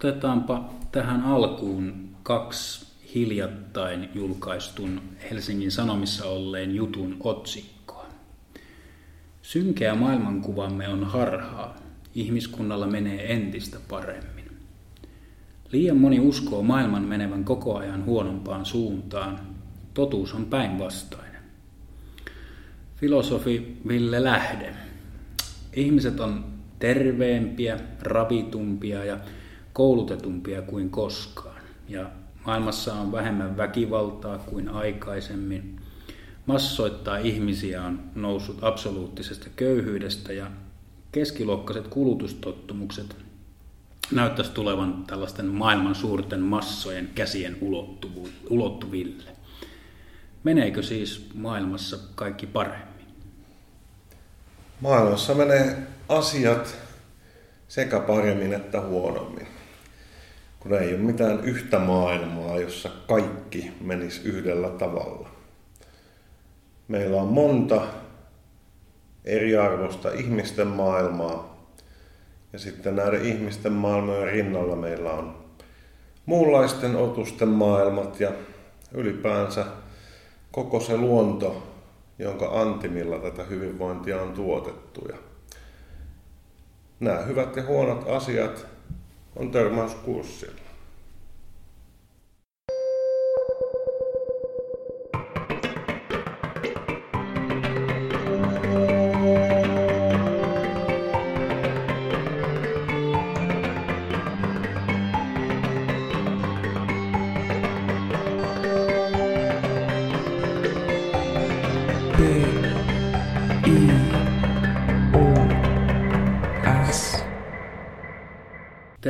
Otetaanpa tähän alkuun kaksi hiljattain julkaistun Helsingin Sanomissa olleen jutun otsikkoa. Synkeä maailmankuvamme on harhaa. Ihmiskunnalla menee entistä paremmin. Liian moni uskoo maailman menevän koko ajan huonompaan suuntaan. Totuus on päinvastainen. Filosofi Ville Lähde. Ihmiset on terveempiä, ravitumpia ja koulutetumpia kuin koskaan. Ja maailmassa on vähemmän väkivaltaa kuin aikaisemmin. Massoittaa ihmisiä on noussut absoluuttisesta köyhyydestä ja keskiluokkaiset kulutustottumukset näyttäisi tulevan tällaisten maailman suurten massojen käsien ulottuville. Meneekö siis maailmassa kaikki paremmin? Maailmassa menee asiat sekä paremmin että huonommin. Kun ei ole mitään yhtä maailmaa, jossa kaikki menisi yhdellä tavalla. Meillä on monta eriarvoista ihmisten maailmaa. Ja sitten näiden ihmisten maailmojen rinnalla meillä on muunlaisten otusten maailmat ja ylipäänsä koko se luonto, jonka antimilla tätä hyvinvointia on tuotettu. Ja nämä hyvät ja huonot asiat on törmäyskurssilla.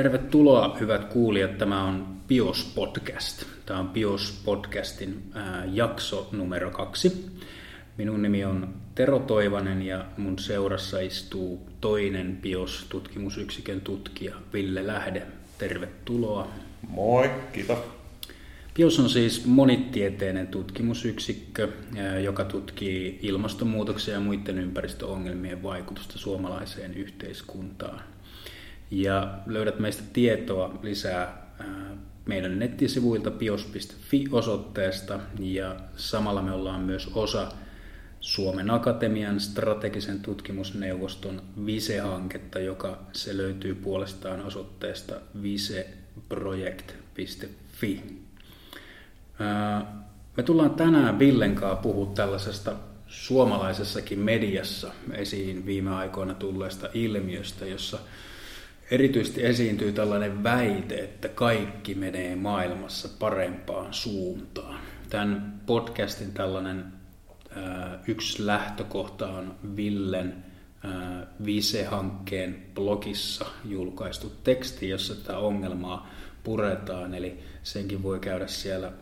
Tervetuloa hyvät kuulijat, tämä on Bios Podcast. Tämä on Bios Podcastin jakso numero kaksi. Minun nimi on Tero Toivanen ja mun seurassa istuu toinen Bios-tutkimusyksikön tutkija Ville Lähde. Tervetuloa. Moi, kiitos. BIOS on siis monitieteinen tutkimusyksikkö, joka tutkii ilmastonmuutoksen ja muiden ympäristöongelmien vaikutusta suomalaiseen yhteiskuntaan. Ja löydät meistä tietoa lisää meidän nettisivuilta bios.fi-osoitteesta ja samalla me ollaan myös osa Suomen Akatemian strategisen tutkimusneuvoston VISE-hanketta, joka se löytyy puolestaan osoitteesta viseproject.fi. Me tullaan tänään Villenkaa puhua tällaisesta suomalaisessakin mediassa esiin viime aikoina tulleesta ilmiöstä, jossa erityisesti esiintyy tällainen väite, että kaikki menee maailmassa parempaan suuntaan. Tämän podcastin tällainen yksi lähtökohta on Villen Vise-hankkeen blogissa julkaistu teksti, jossa tätä ongelmaa puretaan, eli senkin voi käydä siellä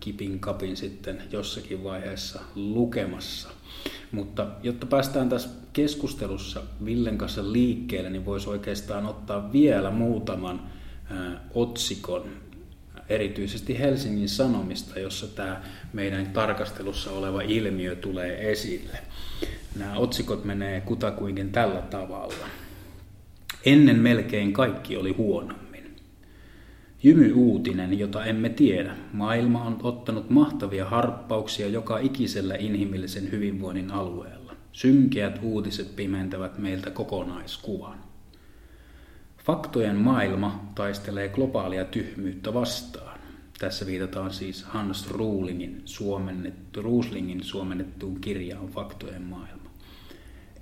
kipin kapin sitten jossakin vaiheessa lukemassa. Mutta jotta päästään tässä keskustelussa Villen kanssa liikkeelle, niin voisi oikeastaan ottaa vielä muutaman otsikon, erityisesti Helsingin Sanomista, jossa tämä meidän tarkastelussa oleva ilmiö tulee esille. Nämä otsikot menee kutakuinkin tällä tavalla. Ennen melkein kaikki oli huonommin. Jymy-uutinen, jota emme tiedä. Maailma on ottanut mahtavia harppauksia joka ikisellä inhimillisen hyvinvoinnin alueella. Synkeät uutiset pimentävät meiltä kokonaiskuvan. Faktojen maailma taistelee globaalia tyhmyyttä vastaan. Tässä viitataan siis Hans Ruhlingin suomennettu, Ruslingin suomennettuun kirjaan Faktojen maailma.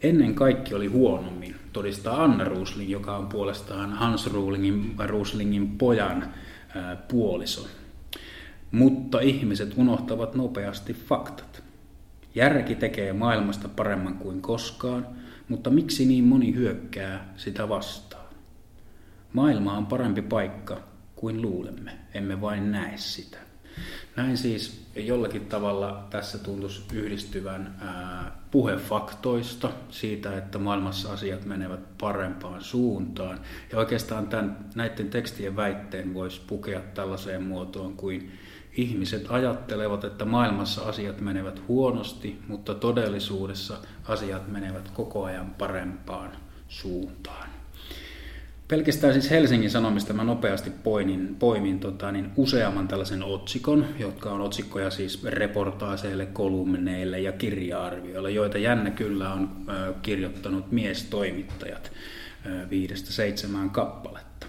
Ennen kaikki oli huonommin, todistaa Anna Rusling, joka on puolestaan Hans Ruslingin, Ruslingin pojan ää, puoliso. Mutta ihmiset unohtavat nopeasti faktat. Järki tekee maailmasta paremman kuin koskaan, mutta miksi niin moni hyökkää sitä vastaan? Maailma on parempi paikka kuin luulemme, emme vain näe sitä. Näin siis jollakin tavalla tässä tuntuisi yhdistyvän puhefaktoista siitä, että maailmassa asiat menevät parempaan suuntaan. Ja oikeastaan tämän, näiden tekstien väitteen voisi pukea tällaiseen muotoon kuin ihmiset ajattelevat, että maailmassa asiat menevät huonosti, mutta todellisuudessa asiat menevät koko ajan parempaan suuntaan. Pelkästään siis Helsingin Sanomista mä nopeasti poimin, poimin tota, niin useamman tällaisen otsikon, jotka on otsikkoja siis reportaaseille, kolumneille ja kirja-arvioille, joita jännä kyllä on ö, kirjoittanut miestoimittajat ö, viidestä seitsemään kappaletta.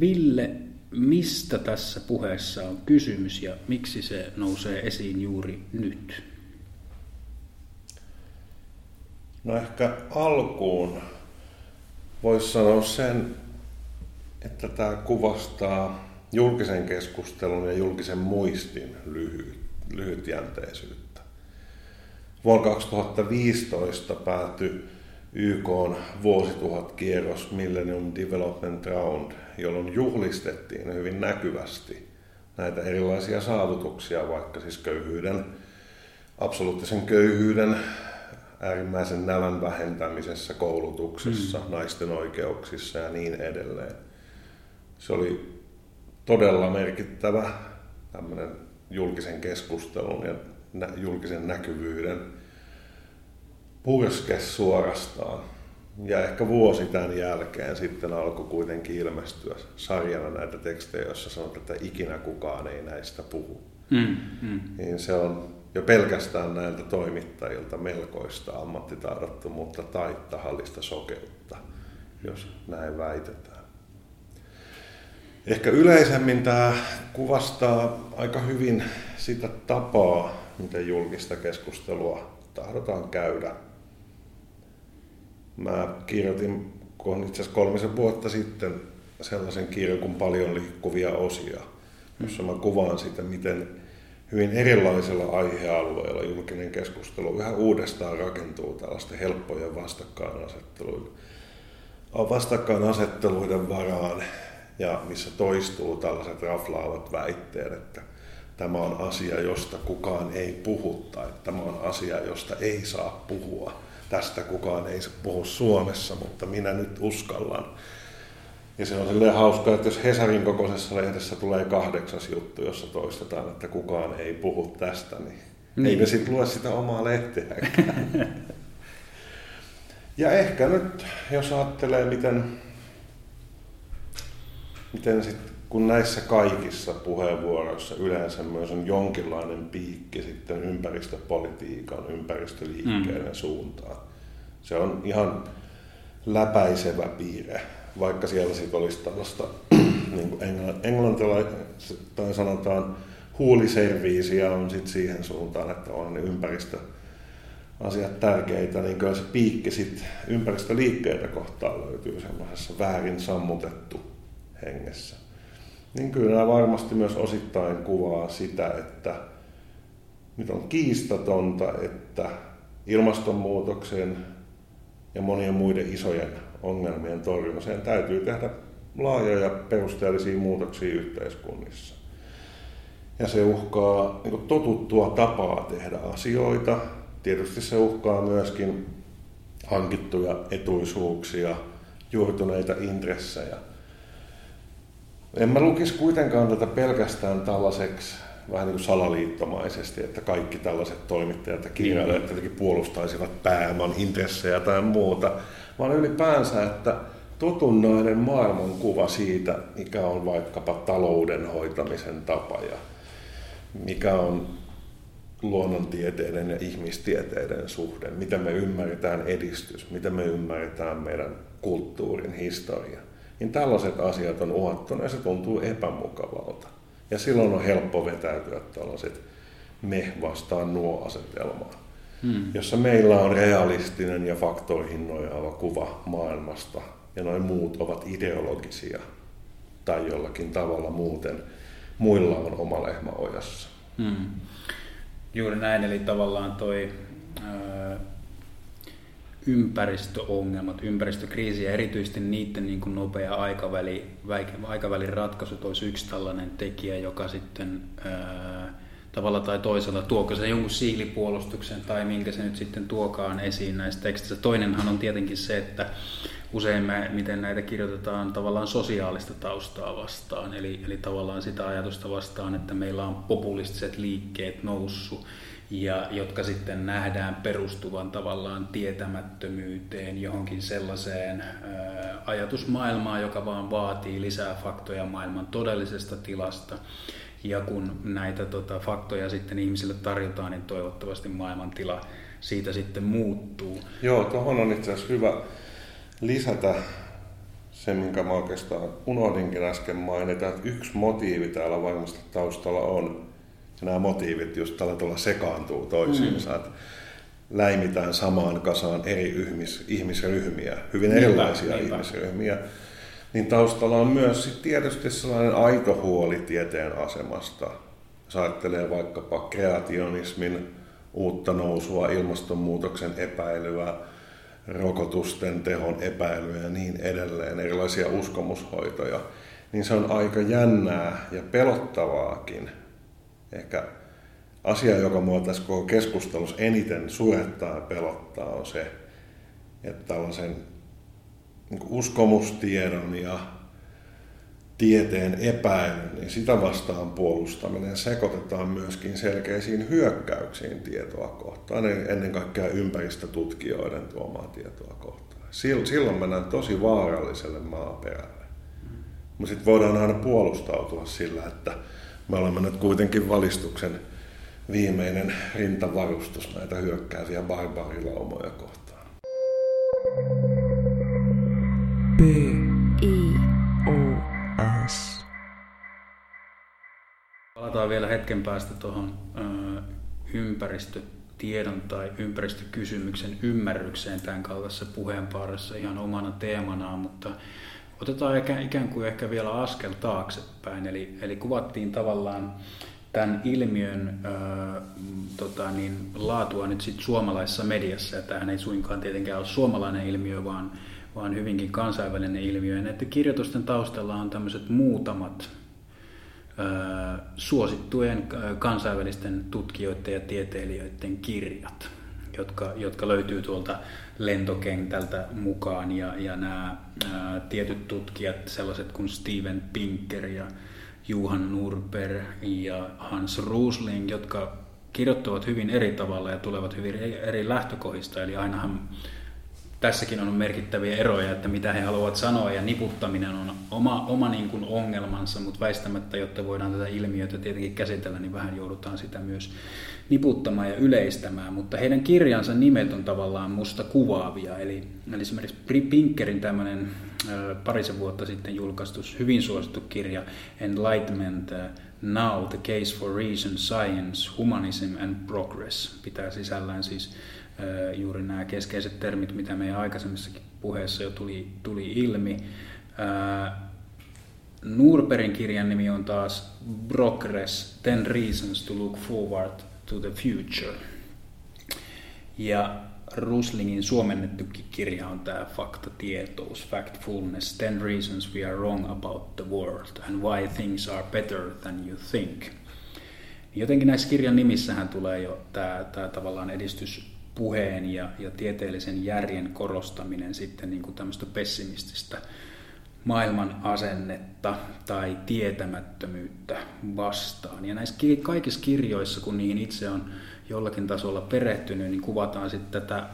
Ville, mistä tässä puheessa on kysymys ja miksi se nousee esiin juuri nyt? No ehkä alkuun voisi sanoa sen, että tämä kuvastaa julkisen keskustelun ja julkisen muistin lyhyt, lyhytjänteisyyttä. Vuonna 2015 päätyi YK on vuosituhatkierros Millennium Development Round, jolloin juhlistettiin hyvin näkyvästi näitä erilaisia saavutuksia, vaikka siis köyhyyden, absoluuttisen köyhyyden äärimmäisen nälän vähentämisessä, koulutuksessa, mm. naisten oikeuksissa ja niin edelleen. Se oli todella merkittävä tämmöinen julkisen keskustelun ja julkisen näkyvyyden purske suorastaan. Ja ehkä vuosi tämän jälkeen sitten alkoi kuitenkin ilmestyä sarjana näitä tekstejä, joissa sanotaan, että ikinä kukaan ei näistä puhu. Mm, mm. Niin se on jo pelkästään näiltä toimittajilta melkoista ammattitaidottomuutta tai tahallista sokeutta, jos näin väitetään. Ehkä yleisemmin tämä kuvastaa aika hyvin sitä tapaa, miten julkista keskustelua tahdotaan käydä. Mä kirjoitin itse asiassa kolmisen vuotta sitten sellaisen kirjan kuin Paljon liikkuvia osia, jossa mä kuvaan sitä, miten hyvin erilaisilla aihealueilla julkinen keskustelu yhä uudestaan rakentuu tällaisten helppojen vastakkainasetteluiden, vastakkainasetteluiden varaan ja missä toistuu tällaiset raflaavat väitteet, että tämä on asia, josta kukaan ei puhu tai tämä on asia, josta ei saa puhua. Tästä kukaan ei puhu Suomessa, mutta minä nyt uskallan. Ja se on silleen hauskaa, että jos Hesarin kokoisessa lehdessä tulee kahdeksas juttu, jossa toistetaan, että kukaan ei puhu tästä, niin, niin. ei ne sitten lue sitä omaa lehteäkään. ja ehkä nyt, jos ajattelee, miten, miten sit, kun näissä kaikissa puheenvuoroissa yleensä myös on jonkinlainen piikki sitten ympäristöpolitiikan, ympäristöliikkeiden mm. suuntaan. Se on ihan läpäisevä piirre vaikka siellä sitten olisi tällaista niin englantilaista sanotaan huuliserviisiä on sitten siihen suuntaan, että on ympäristö asiat tärkeitä, niin kyllä se piikki sitten ympäristöliikkeitä kohtaan löytyy semmoisessa väärin sammutettu hengessä. Niin kyllä nämä varmasti myös osittain kuvaa sitä, että nyt on kiistatonta, että ilmastonmuutoksen ja monien muiden isojen ongelmien torjumiseen täytyy tehdä laajoja perusteellisia muutoksia yhteiskunnissa. Ja se uhkaa niin kuin totuttua tapaa tehdä asioita. Tietysti se uhkaa myöskin hankittuja etuisuuksia, juurtuneita intressejä. En mä lukisi kuitenkaan tätä pelkästään tällaiseksi vähän niin kuin salaliittomaisesti, että kaikki tällaiset toimittajat ja kirjailijat jotenkin puolustaisivat pääoman intressejä tai muuta vaan ylipäänsä, että totunnainen maailmankuva siitä, mikä on vaikkapa talouden hoitamisen tapa ja mikä on luonnontieteiden ja ihmistieteiden suhde, miten me ymmärretään edistys, miten me ymmärretään meidän kulttuurin historia. Niin tällaiset asiat on uhattuna ja se tuntuu epämukavalta. Ja silloin on helppo vetäytyä tällaiset me vastaan nuo asetelmaan hmm. jossa meillä on realistinen ja faktoihin nojaava kuva maailmasta ja noin muut ovat ideologisia tai jollakin tavalla muuten muilla on oma lehmä ojassa. Hmm. Juuri näin, eli tavallaan toi ympäristöongelmat, ympäristökriisi ja erityisesti niiden niin kuin nopea aikaväli, aikavälin ratkaisut olisi yksi tällainen tekijä, joka sitten ää, tavalla tai toisella, tuoko se jonkun siilipuolustuksen tai minkä se nyt sitten tuokaan esiin näistä tekstistä. Toinenhan on tietenkin se, että usein me, miten näitä kirjoitetaan tavallaan sosiaalista taustaa vastaan, eli, eli tavallaan sitä ajatusta vastaan, että meillä on populistiset liikkeet noussut, ja jotka sitten nähdään perustuvan tavallaan tietämättömyyteen, johonkin sellaiseen ö, ajatusmaailmaa, joka vaan vaatii lisää faktoja maailman todellisesta tilasta. Ja kun näitä tota, faktoja sitten ihmisille tarjotaan, niin toivottavasti maailman tila siitä sitten muuttuu. Joo, tuohon on itse asiassa hyvä lisätä se, minkä mä oikeastaan unohdinkin äsken mainita, että yksi motiivi täällä varmasti taustalla on, ja nämä motiivit just tällä tavalla sekaantuu toisiinsa, mm. että läimitään samaan kasaan eri ihmis, ihmisryhmiä, hyvin erilaisia niinpä, ihmisryhmiä, niin taustalla on myös sit tietysti sellainen aito huoli tieteen asemasta. Jos ajattelee vaikkapa kreationismin uutta nousua, ilmastonmuutoksen epäilyä, rokotusten tehon epäilyä ja niin edelleen, erilaisia uskomushoitoja, niin se on aika jännää ja pelottavaakin. Ehkä asia, joka mua tässä koko keskustelussa eniten surettaa ja pelottaa, on se, että tällaisen niin uskomustiedon ja tieteen epäilyn, niin sitä vastaan puolustaminen sekoitetaan myöskin selkeisiin hyökkäyksiin tietoa kohtaan, ennen kaikkea ympäristötutkijoiden tuomaa tietoa kohtaan. Silloin mennään tosi vaaralliselle maaperälle. Mutta sitten voidaan aina puolustautua sillä, että me olemme nyt kuitenkin valistuksen viimeinen rintavarustus näitä hyökkääviä barbaarilaumoja kohtaan. B. I. O. S. Palataan vielä hetken päästä tuohon ympäristötiedon tai ympäristökysymyksen ymmärrykseen tämän kaltaisessa puheenparissa ihan omana teemanaan, mutta otetaan ikään kuin ehkä vielä askel taaksepäin. Eli, eli kuvattiin tavallaan tämän ilmiön ää, tota, niin, laatua nyt sit suomalaisessa mediassa. Ja tämähän ei suinkaan tietenkään ole suomalainen ilmiö, vaan, vaan hyvinkin kansainvälinen ilmiö. Ja näiden kirjoitusten taustalla on tämmöiset muutamat ää, suosittujen kansainvälisten tutkijoiden ja tieteilijöiden kirjat, jotka, jotka löytyy tuolta lentokentältä mukaan. Ja, ja nämä ää, tietyt tutkijat, sellaiset kuin Steven Pinker ja Juhan Nurper ja Hans Rusling, jotka kirjoittavat hyvin eri tavalla ja tulevat hyvin eri lähtökohdista. Eli ainahan tässäkin on merkittäviä eroja, että mitä he haluavat sanoa ja niputtaminen on oma, oma niin kuin ongelmansa, mutta väistämättä, jotta voidaan tätä ilmiötä tietenkin käsitellä, niin vähän joudutaan sitä myös niputtamaan ja yleistämään, mutta heidän kirjansa nimet on tavallaan musta kuvaavia, eli, eli esimerkiksi Pinkerin tämmöinen parisen vuotta sitten julkaistu hyvin suosittu kirja Enlightenment Now, The Case for Reason, Science, Humanism and Progress. Pitää sisällään siis juuri nämä keskeiset termit, mitä meidän aikaisemmissakin puheessa jo tuli, tuli ilmi. Nurperin kirjan nimi on taas Progress, 10 Reasons to Look Forward to the Future. Ja Ruslingin suomennettu kirja on tämä faktatietous, Factfulness, 10 Reasons We Are Wrong About the World and Why Things Are Better Than You Think. Jotenkin näissä kirjan nimissähän tulee jo tämä, tämä tavallaan edistyspuheen ja, ja tieteellisen järjen korostaminen sitten niin kuin tämmöistä pessimististä maailman asennetta tai tietämättömyyttä vastaan. Ja näissä kaikissa kirjoissa, kun niihin itse on jollakin tasolla perehtynyt, niin kuvataan sitten tätä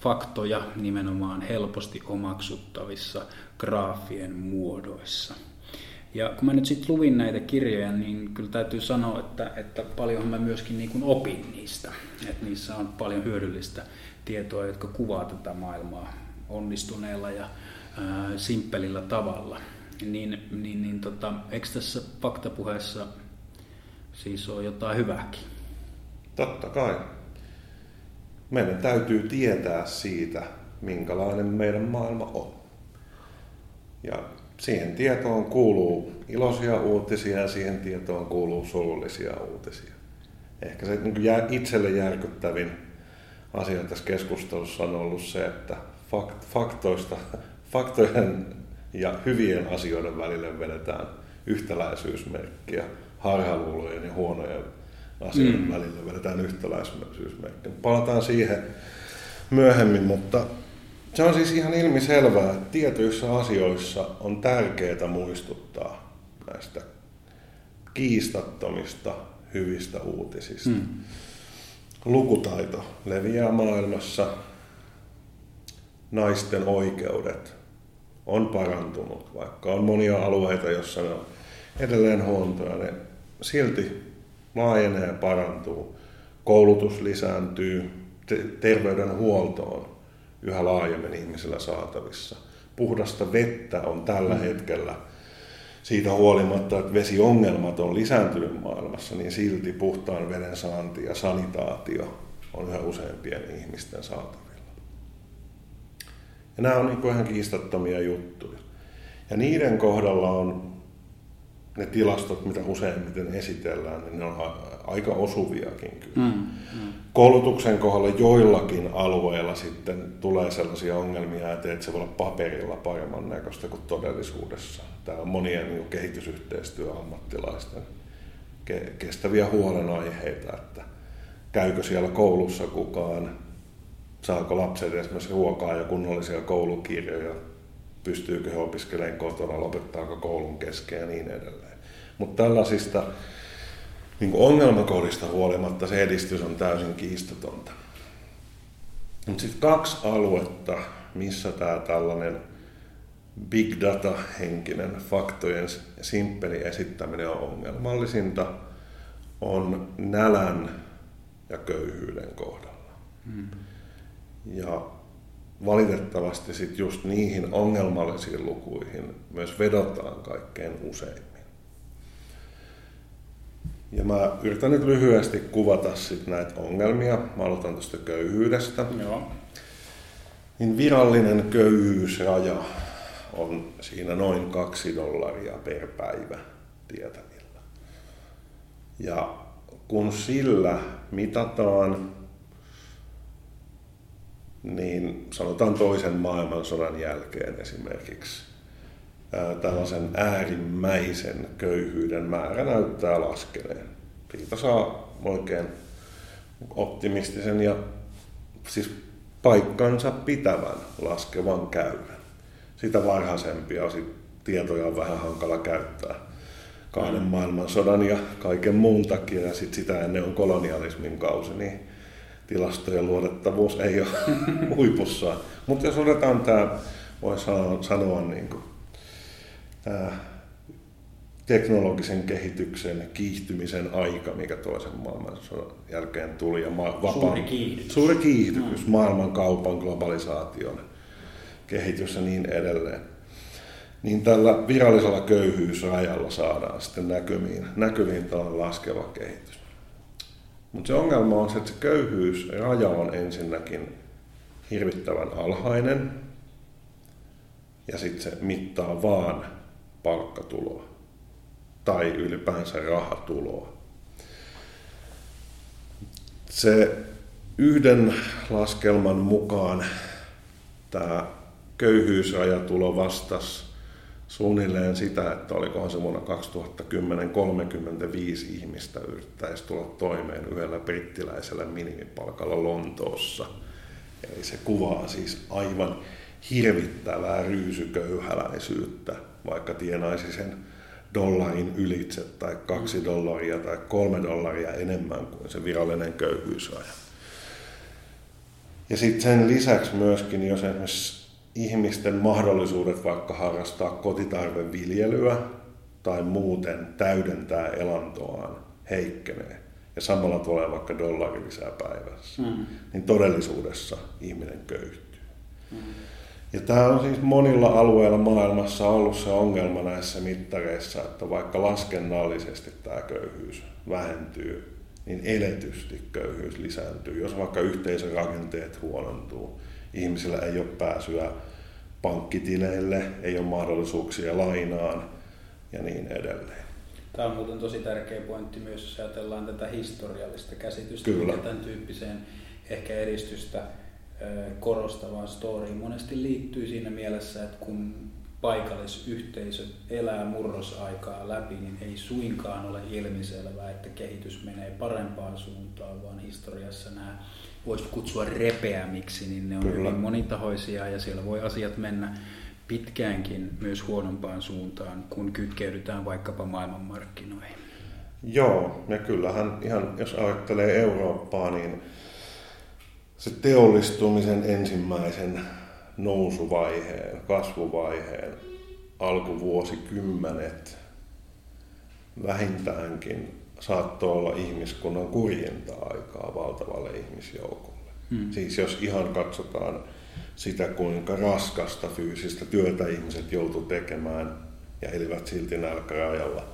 faktoja nimenomaan helposti omaksuttavissa graafien muodoissa. Ja kun mä nyt sitten luvin näitä kirjoja, niin kyllä täytyy sanoa, että, että paljon mä myöskin niin kuin opin niistä. Että niissä on paljon hyödyllistä tietoa, jotka kuvaa tätä maailmaa onnistuneella ja ää, simppelillä tavalla. Niin, niin, niin tota, eikö tässä faktapuheessa siis ole jotain hyvääkin? Totta kai. Meidän täytyy tietää siitä, minkälainen meidän maailma on. Ja siihen tietoon kuuluu iloisia uutisia ja siihen tietoon kuuluu surullisia uutisia. Ehkä se niin itselle järkyttävin asia tässä keskustelussa on ollut se, että faktoista, faktojen ja hyvien asioiden välille vedetään yhtäläisyysmerkkiä harhaluulojen ja huonojen asioiden mm. välillä vedetään yhtäläisyysmerkki. Palataan siihen myöhemmin, mutta se on siis ihan ilmiselvää, että tietyissä asioissa on tärkeää muistuttaa näistä kiistattomista hyvistä uutisista. Mm. Lukutaito leviää maailmassa, naisten oikeudet on parantunut, vaikka on monia alueita, joissa ne on edelleen huontoja, ne silti laajenee ja parantuu. Koulutus lisääntyy, te- terveydenhuolto on yhä laajemmin ihmisillä saatavissa. Puhdasta vettä on tällä mm. hetkellä siitä huolimatta, että vesiongelmat on lisääntynyt maailmassa, niin silti puhtaan veden saanti ja sanitaatio on yhä useampien ihmisten saatavilla. Ja nämä on niin ihan kiistattomia juttuja. Ja niiden kohdalla on ne tilastot, mitä useimmiten esitellään, niin ne on aika osuviakin kyllä. Mm, mm. Koulutuksen kohdalla joillakin alueilla sitten tulee sellaisia ongelmia että se voi olla paperilla paremman näköistä kuin todellisuudessa. Tämä on monien niin kehitysyhteistyöammattilaisten kestäviä huolenaiheita, että käykö siellä koulussa kukaan, saako lapset esimerkiksi ruokaa ja kunnollisia koulukirjoja, pystyykö he opiskelemaan kotona, lopettaako koulun kesken ja niin edelleen. Mutta tällaisista niin ongelmakohdista huolimatta se edistys on täysin kiistatonta. Mutta sitten kaksi aluetta, missä tämä tällainen big data-henkinen faktojen simppeli esittäminen on ongelmallisinta, on nälän ja köyhyyden kohdalla. Hmm. Ja valitettavasti sitten just niihin ongelmallisiin lukuihin myös vedotaan kaikkein useimmin. Ja mä yritän nyt lyhyesti kuvata sit näitä ongelmia. Mä aloitan tuosta köyhyydestä. Joo. Niin virallinen köyhyysraja on siinä noin kaksi dollaria per päivä tietävillä. Ja kun sillä mitataan, niin sanotaan toisen maailmansodan jälkeen esimerkiksi tällaisen äärimmäisen köyhyyden määrä näyttää laskeneen. Siitä saa oikein optimistisen ja siis paikkansa pitävän laskevan käyrän. Sitä varhaisempia sit tietoja on vähän hankala käyttää kahden maailmansodan ja kaiken muun takia, ja sit sitä ennen on kolonialismin kausi, niin tilastojen luotettavuus ei ole huipussaan. Mutta jos otetaan tämä, voisi sanoa, sanoa niin kuin teknologisen kehityksen kiihtymisen aika, mikä toisen maailmansodan jälkeen tuli. Ja ma- vapaa, suuri kiihdys. Suuri kiihdys, mm. maailmankaupan, globalisaation kehitys ja niin edelleen. Niin tällä virallisella köyhyysrajalla saadaan sitten näkyviin, näkyviin tällainen laskeva kehitys. Mutta se ongelma on se, että se köyhyysraja on ensinnäkin hirvittävän alhainen, ja sitten se mittaa vaan palkkatuloa tai ylipäänsä rahatuloa. Se yhden laskelman mukaan tämä köyhyysrajatulo vastasi suunnilleen sitä, että olikohan se vuonna 2010 35 ihmistä yrittäisi tulla toimeen yhdellä brittiläisellä minimipalkalla Lontoossa. Eli se kuvaa siis aivan hirvittävää ryysyköyhäläisyyttä vaikka tienaisi sen dollarin ylitse tai kaksi dollaria tai kolme dollaria enemmän kuin se virallinen köyhyysraja. Ja sitten sen lisäksi myöskin, jos esimerkiksi ihmisten mahdollisuudet vaikka harrastaa kotitarveviljelyä tai muuten täydentää elantoaan heikkenee ja samalla tulee vaikka dollari lisää päivässä, mm. niin todellisuudessa ihminen köyhtyy. Mm. Ja tämä on siis monilla alueilla maailmassa ollut se ongelma näissä mittareissa, että vaikka laskennallisesti tämä köyhyys vähentyy, niin eletysti köyhyys lisääntyy. Jos vaikka yhteisön rakenteet huonontuu, ihmisillä ei ole pääsyä pankkitileille, ei ole mahdollisuuksia lainaan ja niin edelleen. Tämä on muuten tosi tärkeä pointti myös, jos ajatellaan tätä historiallista käsitystä, Kyllä. tämän tyyppiseen ehkä edistystä korostavaan storyin monesti liittyy siinä mielessä, että kun paikallisyhteisö elää murrosaikaa läpi, niin ei suinkaan ole ilmiselvää, että kehitys menee parempaan suuntaan, vaan historiassa nämä voisi kutsua repeämiksi, niin ne on Kyllä. hyvin monitahoisia ja siellä voi asiat mennä pitkäänkin myös huonompaan suuntaan, kun kytkeydytään vaikkapa maailmanmarkkinoihin. Joo, ja kyllähän ihan, jos ajattelee Eurooppaa, niin se teollistumisen ensimmäisen nousuvaiheen, kasvuvaiheen alkuvuosikymmenet vähintäänkin saattoi olla ihmiskunnan kurjinta aikaa valtavalle ihmisjoukolle. Hmm. Siis jos ihan katsotaan sitä, kuinka raskasta fyysistä työtä ihmiset joutu tekemään ja elivät silti nälkärajalla.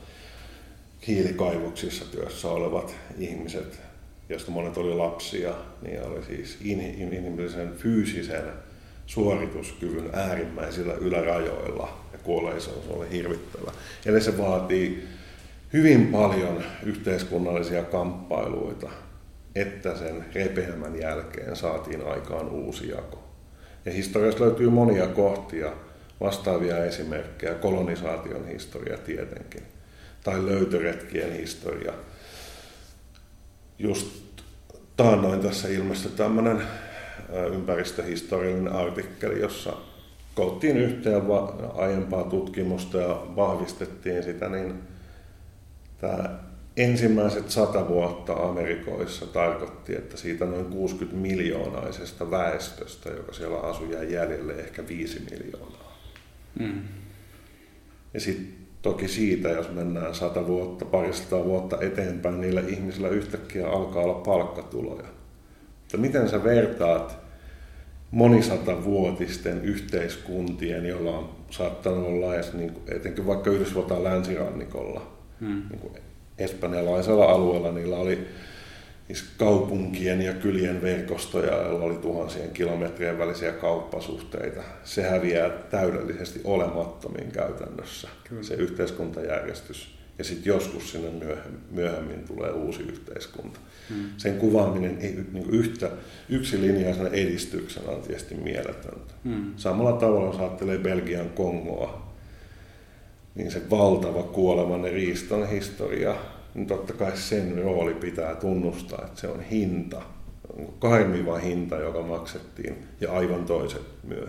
Hiilikaivoksissa työssä olevat ihmiset, joista monet oli lapsia, niin oli siis inhimillisen fyysisen suorituskyvyn äärimmäisillä ylärajoilla ja kuolleisuus oli hirvittävä. Eli se vaatii hyvin paljon yhteiskunnallisia kamppailuita, että sen repeämän jälkeen saatiin aikaan uusi jako. Ja historiassa löytyy monia kohtia, vastaavia esimerkkejä, kolonisaation historia tietenkin, tai löytöretkien historia. Just taannoin tässä ilmestyi tämmöinen ympäristöhistoriallinen artikkeli, jossa koottiin yhteen aiempaa tutkimusta ja vahvistettiin sitä, niin tämä ensimmäiset sata vuotta Amerikoissa tarkoitti, että siitä noin 60 miljoonaisesta väestöstä, joka siellä asui, jäi jäljelle ehkä 5 miljoonaa. Mm. Ja sitten toki siitä, jos mennään sata vuotta, parista vuotta eteenpäin, niillä ihmisillä yhtäkkiä alkaa olla palkkatuloja. Mutta miten sä vertaat monisatavuotisten yhteiskuntien, joilla on saattanut olla edes, niin kuin, etenkin vaikka Yhdysvaltain länsirannikolla, hmm. niin kuin espanjalaisella alueella niillä oli siis kaupunkien ja kylien verkostoja, joilla oli tuhansien kilometrien välisiä kauppasuhteita. Se häviää täydellisesti olemattomiin käytännössä, Kyllä. se yhteiskuntajärjestys. Ja sitten joskus sinne myöhemmin, myöhemmin tulee uusi yhteiskunta. Hmm. Sen kuvaaminen ei, niin yhtä yksilinjaisena edistyksenä on tietysti mieletöntä. Hmm. Samalla tavalla jos ajattelee Belgian Kongoa, niin se valtava kuoleman ja riiston historia, niin totta kai sen rooli pitää tunnustaa, että se on hinta, karmiva hinta, joka maksettiin, ja aivan toiset myö,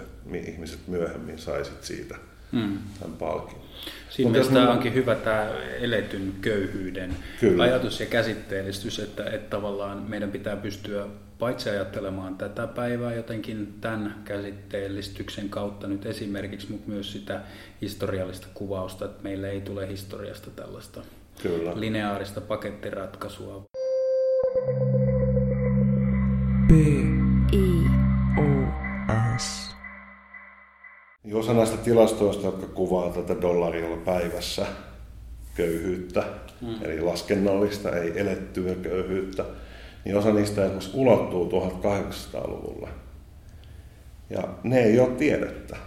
ihmiset myöhemmin saisit siitä hmm. tämän palkinnon. Siinä mielessä tämä onkin hyvä tämä eletyn köyhyyden Kyllä. ajatus ja käsitteellistys, että, että tavallaan meidän pitää pystyä paitsi ajattelemaan tätä päivää jotenkin tämän käsitteellistyksen kautta nyt esimerkiksi, mutta myös sitä historiallista kuvausta, että meillä ei tule historiasta tällaista Kyllä. lineaarista pakettiratkaisua. B. I. O. S. Osa näistä tilastoista, jotka kuvaa tätä dollarilla päivässä köyhyyttä, mm. eli laskennallista, ei elettyä köyhyyttä, niin osa niistä esimerkiksi ulottuu 1800-luvulle. Ja ne ei ole tiedettä.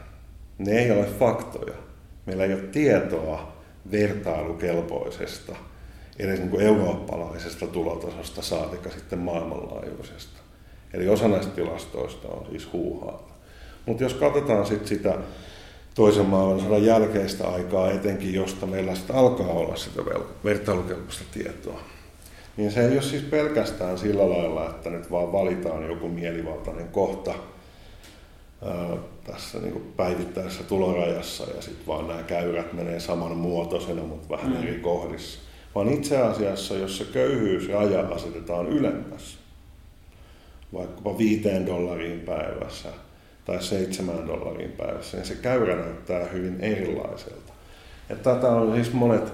Ne ei ole faktoja. Meillä ei ole tietoa vertailukelpoisesta, edes niin kuin eurooppalaisesta tulotasosta saatika sitten maailmanlaajuisesta. Eli osa näistä tilastoista on siis huuhaata. Mutta jos katsotaan sit sitä toisen maailmansodan jälkeistä aikaa etenkin, josta meillä sitten alkaa olla sitä vertailukelpoista tietoa, niin se ei ole siis pelkästään sillä lailla, että nyt vaan valitaan joku mielivaltainen kohta ää, tässä niin kuin päivittäisessä tulorajassa ja sitten vaan nämä käyrät menee saman muotoisena, mutta vähän mm. eri kohdissa. Vaan itse asiassa, jos se köyhyys ja aja asetetaan ylemmäs, vaikkapa viiteen dollariin päivässä tai seitsemään dollariin päivässä, niin se käyrä näyttää hyvin erilaiselta. Ja tätä on siis monet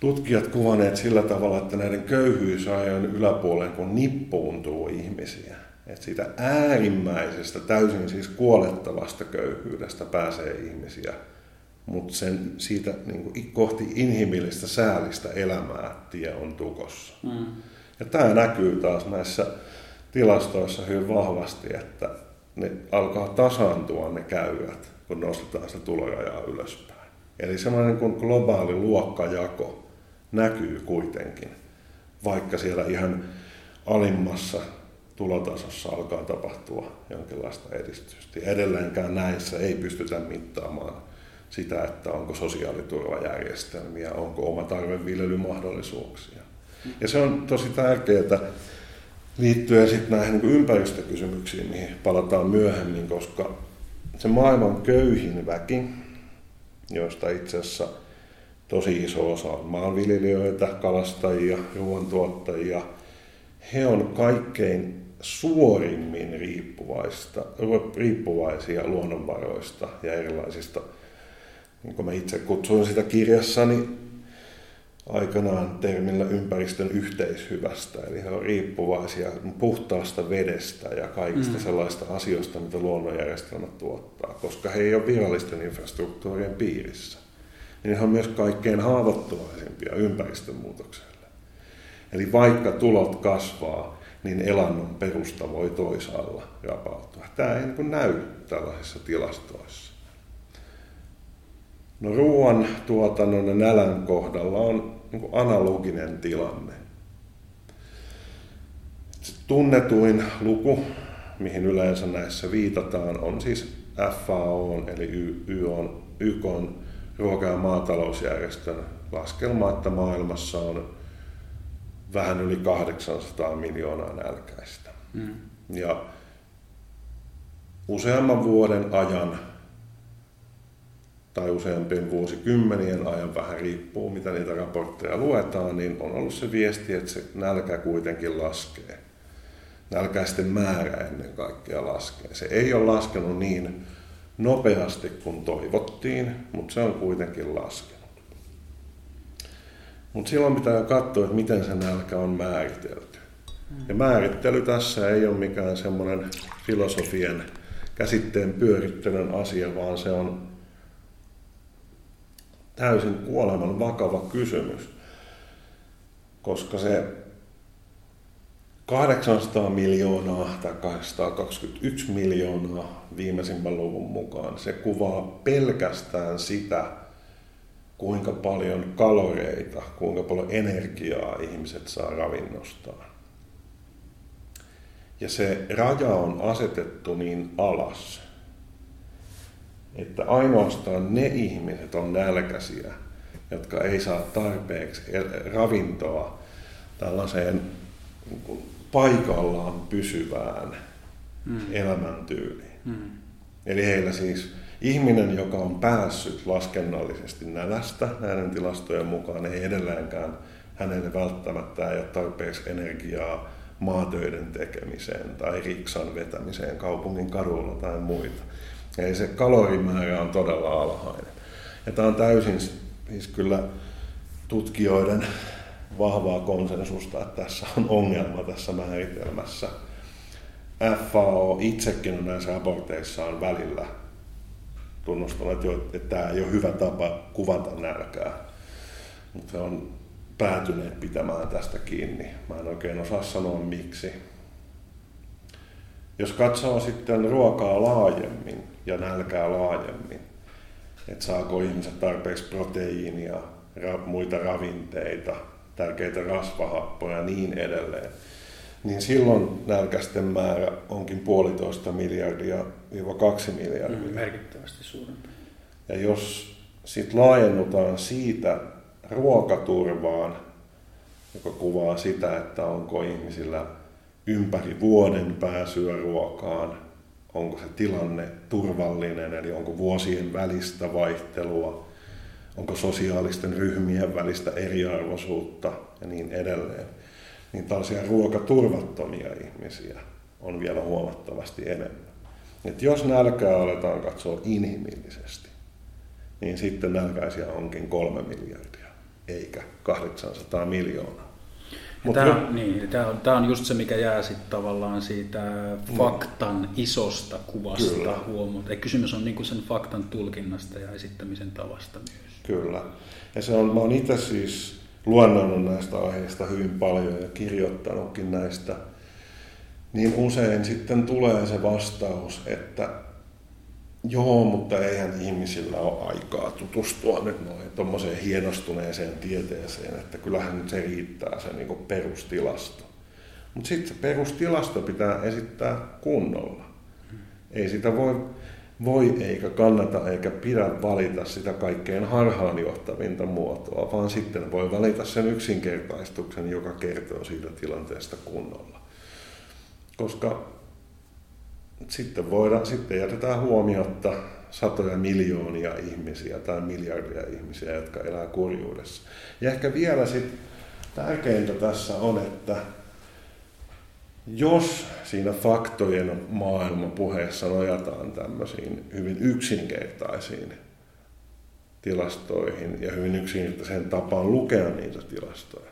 tutkijat kuvaneet sillä tavalla, että näiden köyhyysajan yläpuoleen kun nippuuntuu ihmisiä. Että siitä äärimmäisestä, täysin siis kuolettavasta köyhyydestä pääsee ihmisiä, mutta sen siitä niin kuin kohti inhimillistä säällistä elämää tie on tukossa. Mm. Ja tämä näkyy taas näissä tilastoissa hyvin vahvasti, että ne alkaa tasaantua ne käyrät, kun nostetaan sitä tulorajaa ylöspäin. Eli semmoinen kuin globaali luokkajako näkyy kuitenkin, vaikka siellä ihan alimmassa tulotasossa alkaa tapahtua jonkinlaista edistystä. Edelleenkään näissä ei pystytä mittaamaan sitä, että onko sosiaaliturvajärjestelmiä, onko oma tarveviljelymahdollisuuksia. Ja se on tosi tärkeää liittyen sitten näihin niin ympäristökysymyksiin, mihin palataan myöhemmin, koska se maailman köyhin väki, joista itse asiassa tosi iso osa on maanviljelijöitä, kalastajia, ruoantuottajia. He on kaikkein suorimmin riippuvaista, riippuvaisia luonnonvaroista ja erilaisista, niin kuin mä itse kutsuin sitä kirjassani aikanaan termillä ympäristön yhteishyvästä. Eli he ovat riippuvaisia puhtaasta vedestä ja kaikista mm. sellaista asioista, mitä luonnonjärjestelmät tuottaa, koska he ei ole virallisten infrastruktuurien piirissä. Niin he on myös kaikkein haavoittuvaisimpia ympäristönmuutokselle. Eli vaikka tulot kasvaa, niin elannon perusta voi toisaalla rapautua. Tämä ei niin näy tällaisissa tilastoissa. No ruoan tuotannon ja nälän kohdalla on niin analoginen tilanne. Tunnetuin luku, mihin yleensä näissä viitataan, on siis FAO, eli YK ruoka- ja maatalousjärjestön laskelma, että maailmassa on vähän yli 800 miljoonaa nälkäistä. Mm. Ja useamman vuoden ajan tai useampien vuosikymmenien ajan, vähän riippuu mitä niitä raportteja luetaan, niin on ollut se viesti, että se nälkä kuitenkin laskee. Nälkäisten määrä ennen kaikkea laskee. Se ei ole laskenut niin nopeasti kuin toivottiin, mutta se on kuitenkin laskenut. Mutta silloin pitää katsoa, että miten se nälkä on määritelty. Ja määrittely tässä ei ole mikään semmoinen filosofian käsitteen pyörittelyn asia, vaan se on täysin kuoleman vakava kysymys, koska se 800 miljoonaa tai 821 miljoonaa viimeisimmän luvun mukaan, se kuvaa pelkästään sitä, kuinka paljon kaloreita, kuinka paljon energiaa ihmiset saa ravinnostaan. Ja se raja on asetettu niin alas, että ainoastaan ne ihmiset on nälkäisiä, jotka ei saa tarpeeksi ravintoa tällaiseen niin paikallaan pysyvään mm. elämäntyyliin. Mm. Eli heillä siis ihminen, joka on päässyt laskennallisesti nälästä näiden tilastojen mukaan, ei edelleenkään hänelle välttämättä ei ole tarpeeksi energiaa maatöiden tekemiseen tai riksan vetämiseen kaupungin kadulla tai muita. Eli se kalorimäärä on todella alhainen. Ja tämä on täysin siis kyllä tutkijoiden vahvaa konsensusta, että tässä on ongelma tässä määritelmässä. FAO itsekin on näissä raporteissaan välillä tunnustanut, että tämä ei ole hyvä tapa kuvata nälkää. Mutta se on päätyneet pitämään tästä kiinni. Mä en oikein osaa sanoa miksi. Jos katsoo sitten ruokaa laajemmin ja nälkää laajemmin, että saako ihmiset tarpeeksi proteiinia, muita ravinteita, tärkeitä rasvahappoja ja niin edelleen, niin silloin nälkäisten määrä onkin puolitoista miljardia viiva kaksi miljardia. Mm, merkittävästi suurempi. Ja jos sitten laajennutaan siitä ruokaturvaan, joka kuvaa sitä, että onko ihmisillä ympäri vuoden pääsyä ruokaan, onko se tilanne turvallinen, eli onko vuosien välistä vaihtelua, onko sosiaalisten ryhmien välistä eriarvoisuutta ja niin edelleen. Niin tällaisia ruokaturvattomia ihmisiä on vielä huomattavasti enemmän. Et jos nälkää aletaan katsoa inhimillisesti, niin sitten nälkäisiä onkin kolme miljardia, eikä 800 miljoonaa. Mutta tämä, on, niin, tämä, on, tämä on just se, mikä jää sitten tavallaan siitä faktan no. isosta kuvasta huomioon. Kysymys on niin sen faktan tulkinnasta ja esittämisen tavasta myös. Kyllä. Ja se on, mä oon itse siis luennannut näistä aiheista hyvin paljon ja kirjoittanutkin näistä. Niin usein sitten tulee se vastaus, että Joo, mutta eihän ihmisillä ole aikaa tutustua nyt noin tuommoiseen hienostuneeseen tieteeseen, että kyllähän se riittää se niin perustilasto. Mutta sitten se perustilasto pitää esittää kunnolla. Ei sitä voi, voi eikä kannata eikä pidä valita sitä kaikkein harhaanjohtavinta muotoa, vaan sitten voi valita sen yksinkertaistuksen, joka kertoo siitä tilanteesta kunnolla. Koska sitten, voidaan, sitten jätetään huomiotta satoja miljoonia ihmisiä tai miljardia ihmisiä, jotka elää kurjuudessa. Ja ehkä vielä sitten tärkeintä tässä on, että jos siinä faktojen maailmapuheessa nojataan tämmöisiin hyvin yksinkertaisiin tilastoihin ja hyvin yksinkertaiseen tapaan lukea niitä tilastoja,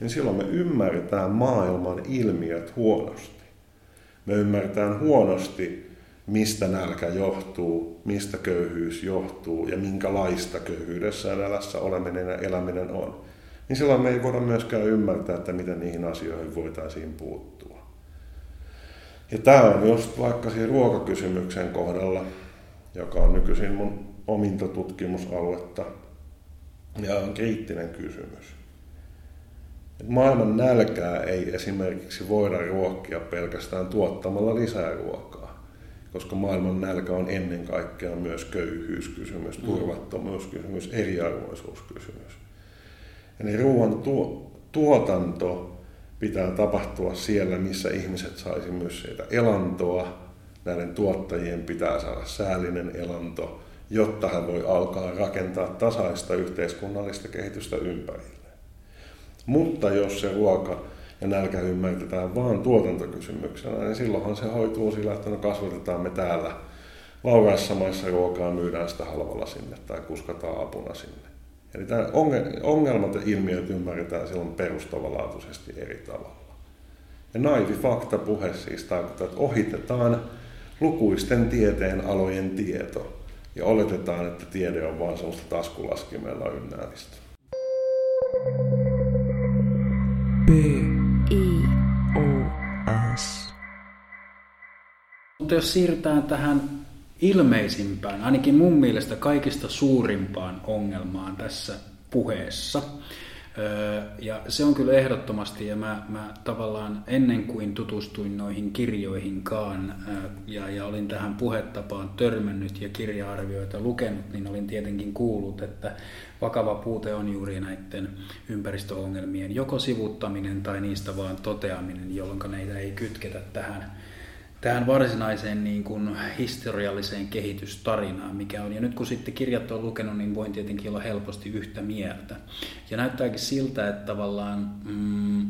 niin silloin me ymmärretään maailman ilmiöt huonosti. Me ymmärretään huonosti, mistä nälkä johtuu, mistä köyhyys johtuu ja minkälaista köyhyydessä ja nälässä oleminen ja eläminen on. Niin silloin me ei voida myöskään ymmärtää, että miten niihin asioihin voitaisiin puuttua. Ja tämä on just vaikka siinä ruokakysymyksen kohdalla, joka on nykyisin mun ominta tutkimusaluetta ja on kriittinen kysymys. Maailman nälkää ei esimerkiksi voida ruokkia pelkästään tuottamalla lisää ruokaa, koska maailman nälkä on ennen kaikkea myös köyhyyskysymys, mm. turvattomuuskysymys, eriarvoisuuskysymys. Eli ruoan tuo, tuotanto pitää tapahtua siellä, missä ihmiset saisi myös siitä elantoa. Näiden tuottajien pitää saada säällinen elanto, jotta hän voi alkaa rakentaa tasaista yhteiskunnallista kehitystä ympärille. Mutta jos se ruoka ja nälkä ymmärretään vain tuotantokysymyksenä, niin silloinhan se hoituu sillä, että no kasvatetaan me täällä vauraissa maissa ruokaa, myydään sitä halvalla sinne tai kuskataan apuna sinne. Eli tämä ongelmat ja ilmiöt ymmärretään silloin perustavanlaatuisesti eri tavalla. Ja naivi fakta puhe siis tarkoittaa, että ohitetaan lukuisten tieteen alojen tieto ja oletetaan, että tiede on vain sellaista taskulaskimella ynnäämistä. B. I. O. S. Mutta jos siirrytään tähän ilmeisimpään, ainakin mun mielestä kaikista suurimpaan ongelmaan tässä puheessa. Ja se on kyllä ehdottomasti, ja mä, mä tavallaan ennen kuin tutustuin noihin kirjoihinkaan ja, ja olin tähän puhetapaan törmännyt ja kirja-arvioita lukenut, niin olin tietenkin kuullut, että vakava puute on juuri näiden ympäristöongelmien joko sivuttaminen tai niistä vaan toteaminen, jolloin neitä ei kytketä tähän tähän varsinaiseen niin kuin historialliseen kehitystarinaan, mikä on. Ja nyt kun sitten kirjat on lukenut, niin voin tietenkin olla helposti yhtä mieltä. Ja näyttääkin siltä, että tavallaan mm,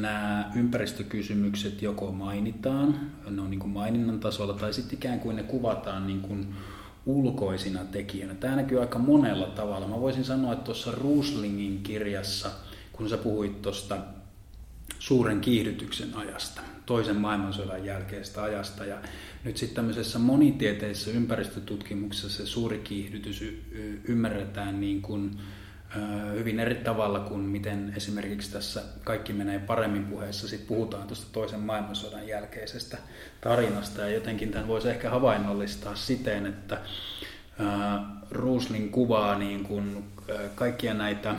nämä ympäristökysymykset joko mainitaan, ne on niin kuin maininnan tasolla, tai sitten ikään kuin ne kuvataan niin kuin ulkoisina tekijöinä. Tämä näkyy aika monella tavalla. Mä voisin sanoa, että tuossa Ruslingin kirjassa, kun sä puhuit tuosta suuren kiihdytyksen ajasta, toisen maailmansodan jälkeistä ajasta. Ja nyt sitten tämmöisessä monitieteisessä ympäristötutkimuksessa se suuri kiihdytys ymmärretään niin kuin, hyvin eri tavalla kuin miten esimerkiksi tässä Kaikki menee paremmin puheessa sit puhutaan tuosta toisen maailmansodan jälkeisestä tarinasta. Ja jotenkin tämän voisi ehkä havainnollistaa siten, että Rusling kuvaa niin kuin kaikkia näitä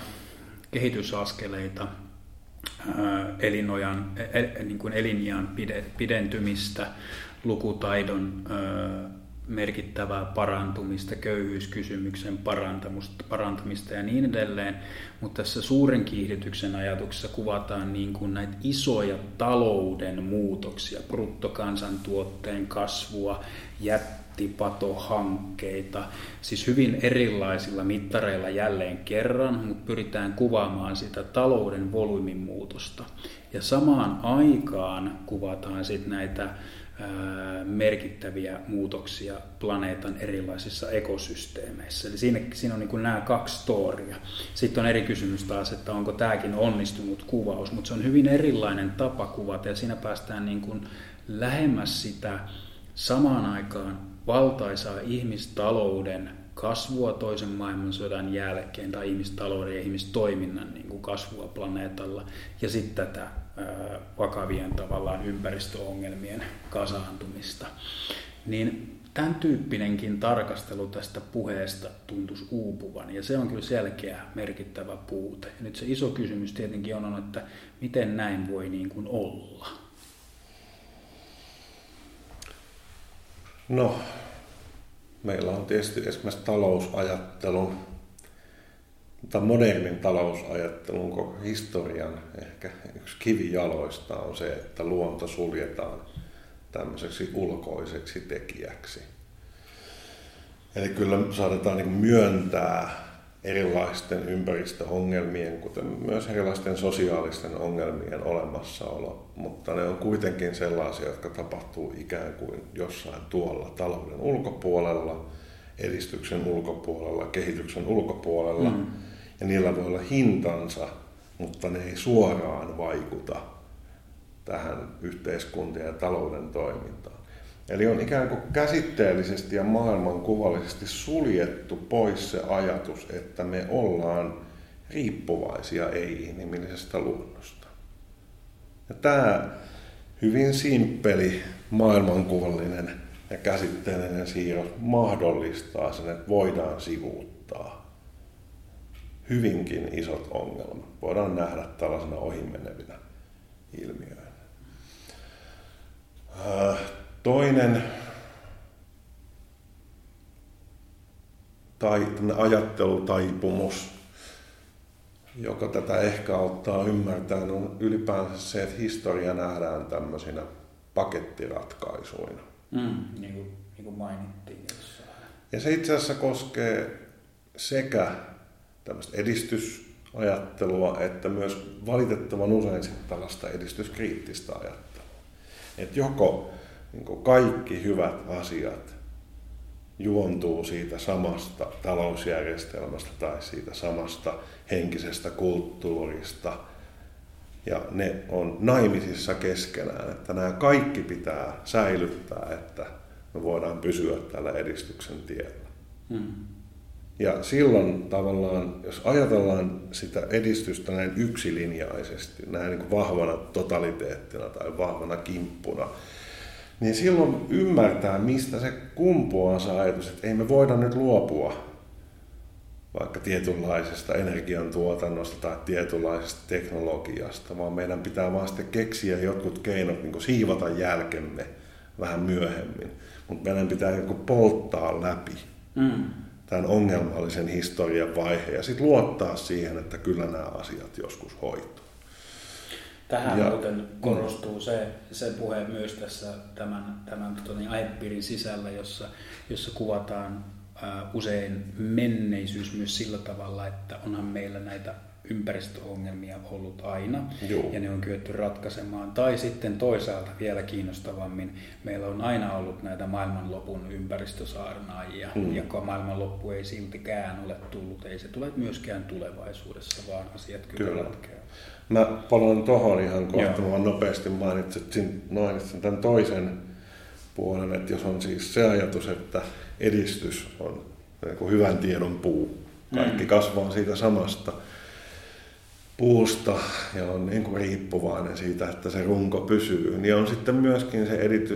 kehitysaskeleita – elinojan, el, niin kuin eliniän pidentymistä, lukutaidon merkittävää parantumista, köyhyyskysymyksen parantamista ja niin edelleen. Mutta tässä suuren kiihdytyksen ajatuksessa kuvataan niin kuin näitä isoja talouden muutoksia, bruttokansantuotteen kasvua, jättipatohankkeita, siis hyvin erilaisilla mittareilla jälleen kerran, mutta pyritään kuvaamaan sitä talouden volyymin muutosta. Ja samaan aikaan kuvataan sitten näitä merkittäviä muutoksia planeetan erilaisissa ekosysteemeissä. Eli siinä, siinä on niin kuin nämä kaksi storia. Sitten on eri kysymys taas, että onko tämäkin onnistunut kuvaus, mutta se on hyvin erilainen tapa kuvata ja siinä päästään niin kuin lähemmäs sitä samaan aikaan valtaisaa ihmistalouden kasvua toisen maailmansodan jälkeen tai ihmistalouden ja ihmistoiminnan niin kuin kasvua planeetalla ja sitten tätä vakavien tavallaan ympäristöongelmien kasaantumista. Niin tämän tyyppinenkin tarkastelu tästä puheesta tuntuisi uupuvan, ja se on kyllä selkeä merkittävä puute. Ja nyt se iso kysymys tietenkin on, että miten näin voi niin kuin olla? No, meillä on tietysti esimerkiksi talousajattelun mutta modernin talousajattelun koko historian ehkä yksi kivijaloista on se, että luonto suljetaan tämmöiseksi ulkoiseksi tekijäksi. Eli kyllä saatetaan niin myöntää erilaisten ympäristöongelmien, kuten myös erilaisten sosiaalisten ongelmien olemassaolo, mutta ne on kuitenkin sellaisia, jotka tapahtuu ikään kuin jossain tuolla talouden ulkopuolella, edistyksen ulkopuolella, kehityksen ulkopuolella, mm. Ja niillä voi olla hintansa, mutta ne ei suoraan vaikuta tähän yhteiskuntien ja talouden toimintaan. Eli on ikään kuin käsitteellisesti ja maailmankuvallisesti suljettu pois se ajatus, että me ollaan riippuvaisia ei-inhimillisestä luonnosta. Ja tämä hyvin simppeli maailmankuvallinen ja käsitteellinen siirros mahdollistaa sen, että voidaan sivuuttaa hyvinkin isot ongelmat. Voidaan nähdä tällaisena ohimenevinä ilmiöinä. Äh, Toinen tai ajattelutaipumus, joka tätä ehkä auttaa ymmärtämään, on ylipäänsä se, että historia nähdään tämmöisinä pakettiratkaisuina. Mm, niin, kuin, niin kuin mainittiin jossain. Ja se itse asiassa koskee sekä tämmöistä edistysajattelua, että myös valitettavan usein sitten tällaista edistyskriittistä ajattelua. Että joko niin kaikki hyvät asiat juontuu siitä samasta talousjärjestelmästä tai siitä samasta henkisestä kulttuurista. Ja ne on naimisissa keskenään, että nämä kaikki pitää säilyttää, että me voidaan pysyä tällä edistyksen tiellä. Hmm. Ja silloin tavallaan, jos ajatellaan sitä edistystä näin yksilinjaisesti, näin niin kuin vahvana totaliteettina tai vahvana kimppuna, niin silloin ymmärtää, mistä se kumpuaa se ajatus, että ei me voida nyt luopua vaikka tietynlaisesta energiantuotannosta tai tietynlaisesta teknologiasta, vaan meidän pitää vaan sitten keksiä jotkut keinot niin siivota jälkemme vähän myöhemmin. Mutta meidän pitää joku polttaa läpi mm. Tämän ongelmallisen historian vaiheen ja sitten luottaa siihen, että kyllä nämä asiat joskus hoituu. Tähän ja, muuten korostuu se, se puhe myös tässä tämän, tämän tota, niin, aihepiirin sisällä, jossa, jossa kuvataan ää, usein menneisyys myös sillä tavalla, että onhan meillä näitä ympäristöongelmia ollut aina Joo. ja ne on kyetty ratkaisemaan. Tai sitten toisaalta vielä kiinnostavammin, meillä on aina ollut näitä maailmanlopun ympäristösaarnaajia, mm. ja maailmanloppu ei siltikään ole tullut, ei se tule myöskään tulevaisuudessa, vaan asiat kyllä, kyllä. ratkeaa. Mä palaan tuohon ihan kohta, mä nopeasti mainitsin, mainitsin tämän toisen puolen, että jos on siis se ajatus, että edistys on niin hyvän tiedon puu, kaikki mm. kasvaa siitä samasta puusta ja on niin kuin riippuvainen siitä, että se runko pysyy, niin on sitten myöskin se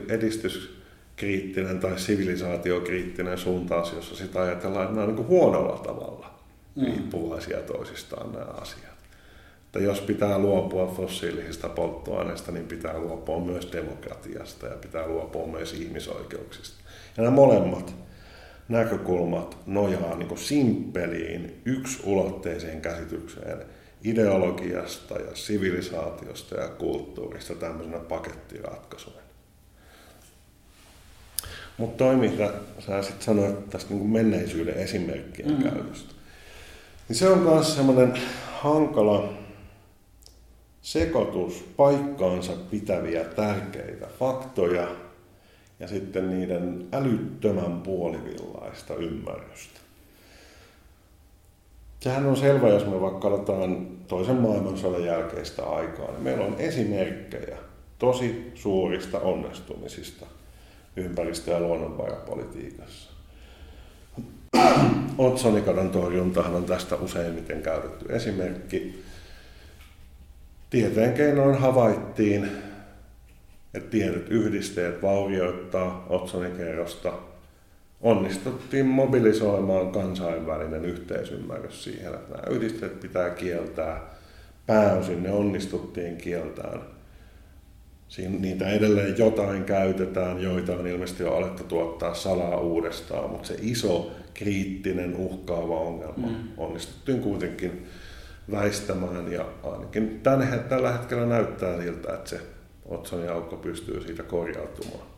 edistyskriittinen tai sivilisaatiokriittinen suuntaus, jossa sitä ajatellaan, että nämä on niin kuin huonolla tavalla mm. riippuvaisia toisistaan nämä asiat että jos pitää luopua fossiilisista polttoaineista, niin pitää luopua myös demokratiasta ja pitää luopua myös ihmisoikeuksista. Ja nämä molemmat näkökulmat nojaa niin kuin simppeliin, yksulotteiseen käsitykseen ideologiasta ja sivilisaatiosta ja kulttuurista tämmöisenä pakettiratkaisuina. Mutta toi, mitä sä sitten sanoit tästä niin menneisyyden esimerkkien mm. käytöstä, niin se on myös semmoinen hankala sekoitus paikkaansa pitäviä tärkeitä faktoja ja sitten niiden älyttömän puolivillaista ymmärrystä. Sehän on selvä, jos me vaikka katsotaan toisen maailmansodan jälkeistä aikaa, niin meillä on esimerkkejä tosi suurista onnistumisista ympäristö- ja luonnonvarapolitiikassa. Otsonikadon torjuntahan on tästä useimmiten käytetty esimerkki. Tieteen keinoin havaittiin, että tietyt yhdisteet vaurioittaa otsonikerrosta. Onnistuttiin mobilisoimaan kansainvälinen yhteisymmärrys siihen, että nämä yhdisteet pitää kieltää. Pääosin ne onnistuttiin kieltään. Siinä niitä edelleen jotain käytetään, joita on ilmeisesti jo alettu tuottaa salaa uudestaan, mutta se iso kriittinen uhkaava ongelma mm. onnistuttiin kuitenkin väistämään ja ainakin tällä hetkellä näyttää siltä, että se otson aukko pystyy siitä korjautumaan.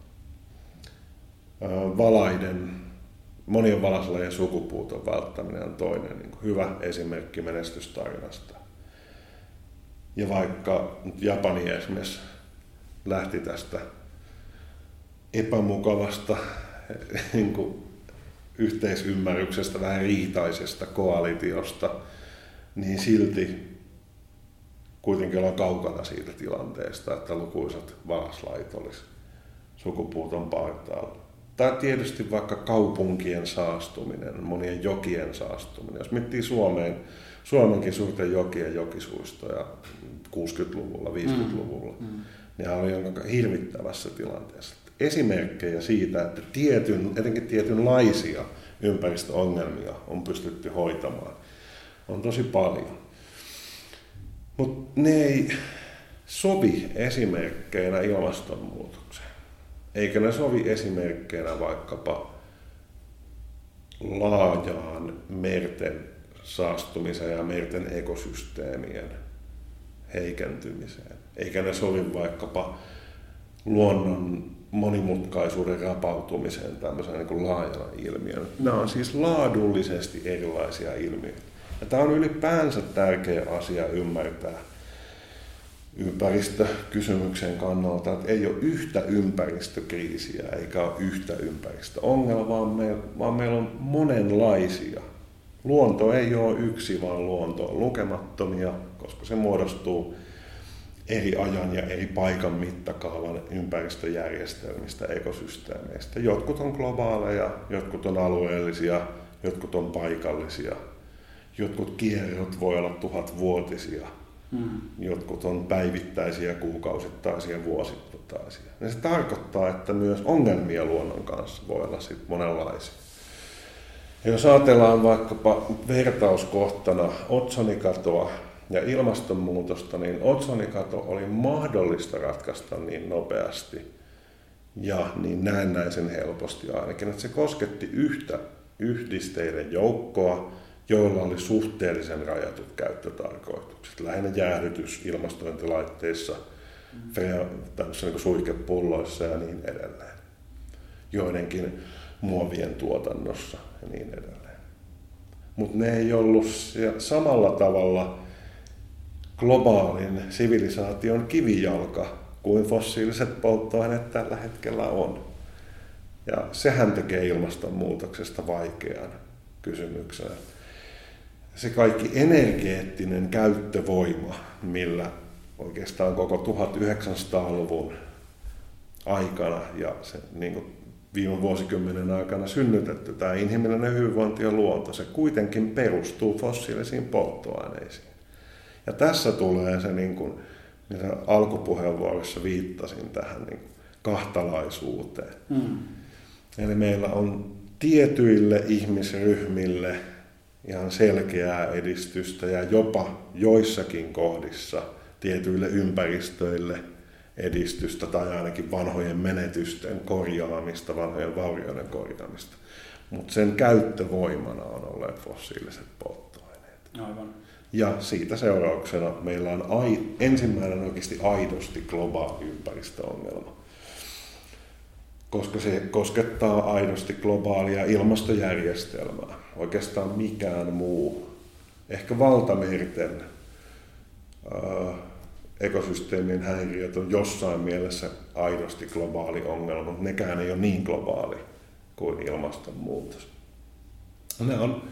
Valaiden monien valaslajien sukupuuton välttäminen on toinen niin kuin hyvä esimerkki menestystarinasta. Ja vaikka Japani esimerkiksi lähti tästä epämukavasta niin kuin yhteisymmärryksestä, vähän riitaisesta koalitiosta, niin silti kuitenkin ollaan kaukana siitä tilanteesta, että lukuisat valaslait olisi sukupuuton partaalla. Tai tietysti vaikka kaupunkien saastuminen, monien jokien saastuminen. Jos miettii Suomeen, Suomenkin suurten jokien jokisuistoja 60-luvulla, 50-luvulla, mm. mm. niin oli hirvittävässä tilanteessa. Esimerkkejä siitä, että tietyn, etenkin tietynlaisia ympäristöongelmia on pystytty hoitamaan, on tosi paljon. Mutta ne ei sovi esimerkkeinä ilmastonmuutokseen. Eikä ne sovi esimerkkeinä vaikkapa laajaan merten saastumiseen ja merten ekosysteemien heikentymiseen. Eikä ne sovi vaikkapa luonnon monimutkaisuuden rapautumiseen tämmöisenä niin kuin laajana ilmiönä. Nämä on siis laadullisesti erilaisia ilmiöitä. Ja tämä on ylipäänsä tärkeä asia ymmärtää ympäristökysymyksen kannalta, että ei ole yhtä ympäristökriisiä eikä ole yhtä ympäristöongelmaa, vaan, me, vaan meillä on monenlaisia. Luonto ei ole yksi, vaan luonto on lukemattomia, koska se muodostuu eri ajan ja eri paikan mittakaavan ympäristöjärjestelmistä, ekosysteemeistä. Jotkut on globaaleja, jotkut on alueellisia, jotkut on paikallisia. Jotkut kierrot voi olla tuhatvuotisia, mm. jotkut on päivittäisiä, kuukausittaisia, vuosittaisia. Ja se tarkoittaa, että myös ongelmia luonnon kanssa voi olla sit monenlaisia. Ja jos ajatellaan vaikkapa vertauskohtana otsonikatoa, ja ilmastonmuutosta, niin otsonikato oli mahdollista ratkaista niin nopeasti ja niin näennäisen helposti ainakin, että se kosketti yhtä yhdisteiden joukkoa, joilla oli suhteellisen rajatut käyttötarkoitukset. Lähinnä jäähdytys ilmastointilaitteissa, tämmöisissä niin suikepulloissa ja niin edelleen. Joidenkin muovien tuotannossa ja niin edelleen. Mutta ne ei ollut samalla tavalla globaalin sivilisaation kivijalka kuin fossiiliset polttoaineet tällä hetkellä on. Ja sehän tekee ilmastonmuutoksesta vaikean kysymyksen. Se kaikki energeettinen käyttövoima, millä oikeastaan koko 1900-luvun aikana ja se, niin kuin viime vuosikymmenen aikana synnytetty tämä inhimillinen hyvinvointi ja luonto, se kuitenkin perustuu fossiilisiin polttoaineisiin. Ja tässä tulee se, niin kuin, niin alkupuheenvuorossa viittasin tähän niin kahtalaisuuteen. Mm. Eli meillä on tietyille ihmisryhmille ihan selkeää edistystä ja jopa joissakin kohdissa tietyille ympäristöille edistystä tai ainakin vanhojen menetysten korjaamista, vanhojen vaurioiden korjaamista. Mutta sen käyttövoimana on olleet fossiiliset polttoaineet. Aivan. Ja siitä seurauksena meillä on ai, ensimmäinen oikeasti aidosti globaali ympäristöongelma. Koska se koskettaa aidosti globaalia ilmastojärjestelmää. Oikeastaan mikään muu, ehkä valtamerten äh, ekosysteemien häiriöt on jossain mielessä aidosti globaali ongelma, mutta nekään ei ole niin globaali kuin ilmastonmuutos. Ne on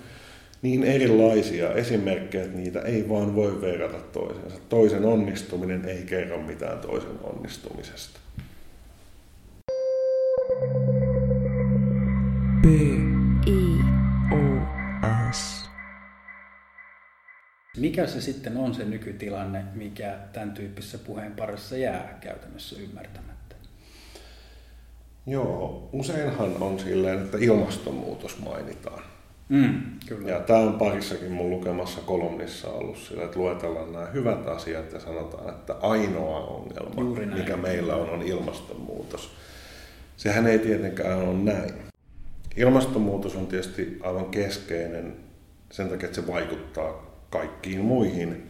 niin erilaisia esimerkkejä, että niitä ei vaan voi verrata toisensa. Toisen onnistuminen ei kerro mitään toisen onnistumisesta. Mikä se sitten on se nykytilanne, mikä tämän tyyppisessä puheen parissa jää käytännössä ymmärtämättä? Joo, useinhan on silleen, että ilmastonmuutos mainitaan Mm, kyllä. Ja tämä on parissakin mun lukemassa kolumnissa ollut sillä, että luetellaan nämä hyvät asiat ja sanotaan, että ainoa ongelma, mikä meillä on, on ilmastonmuutos. Sehän ei tietenkään ole näin. Ilmastonmuutos on tietysti aivan keskeinen sen takia, että se vaikuttaa kaikkiin muihin.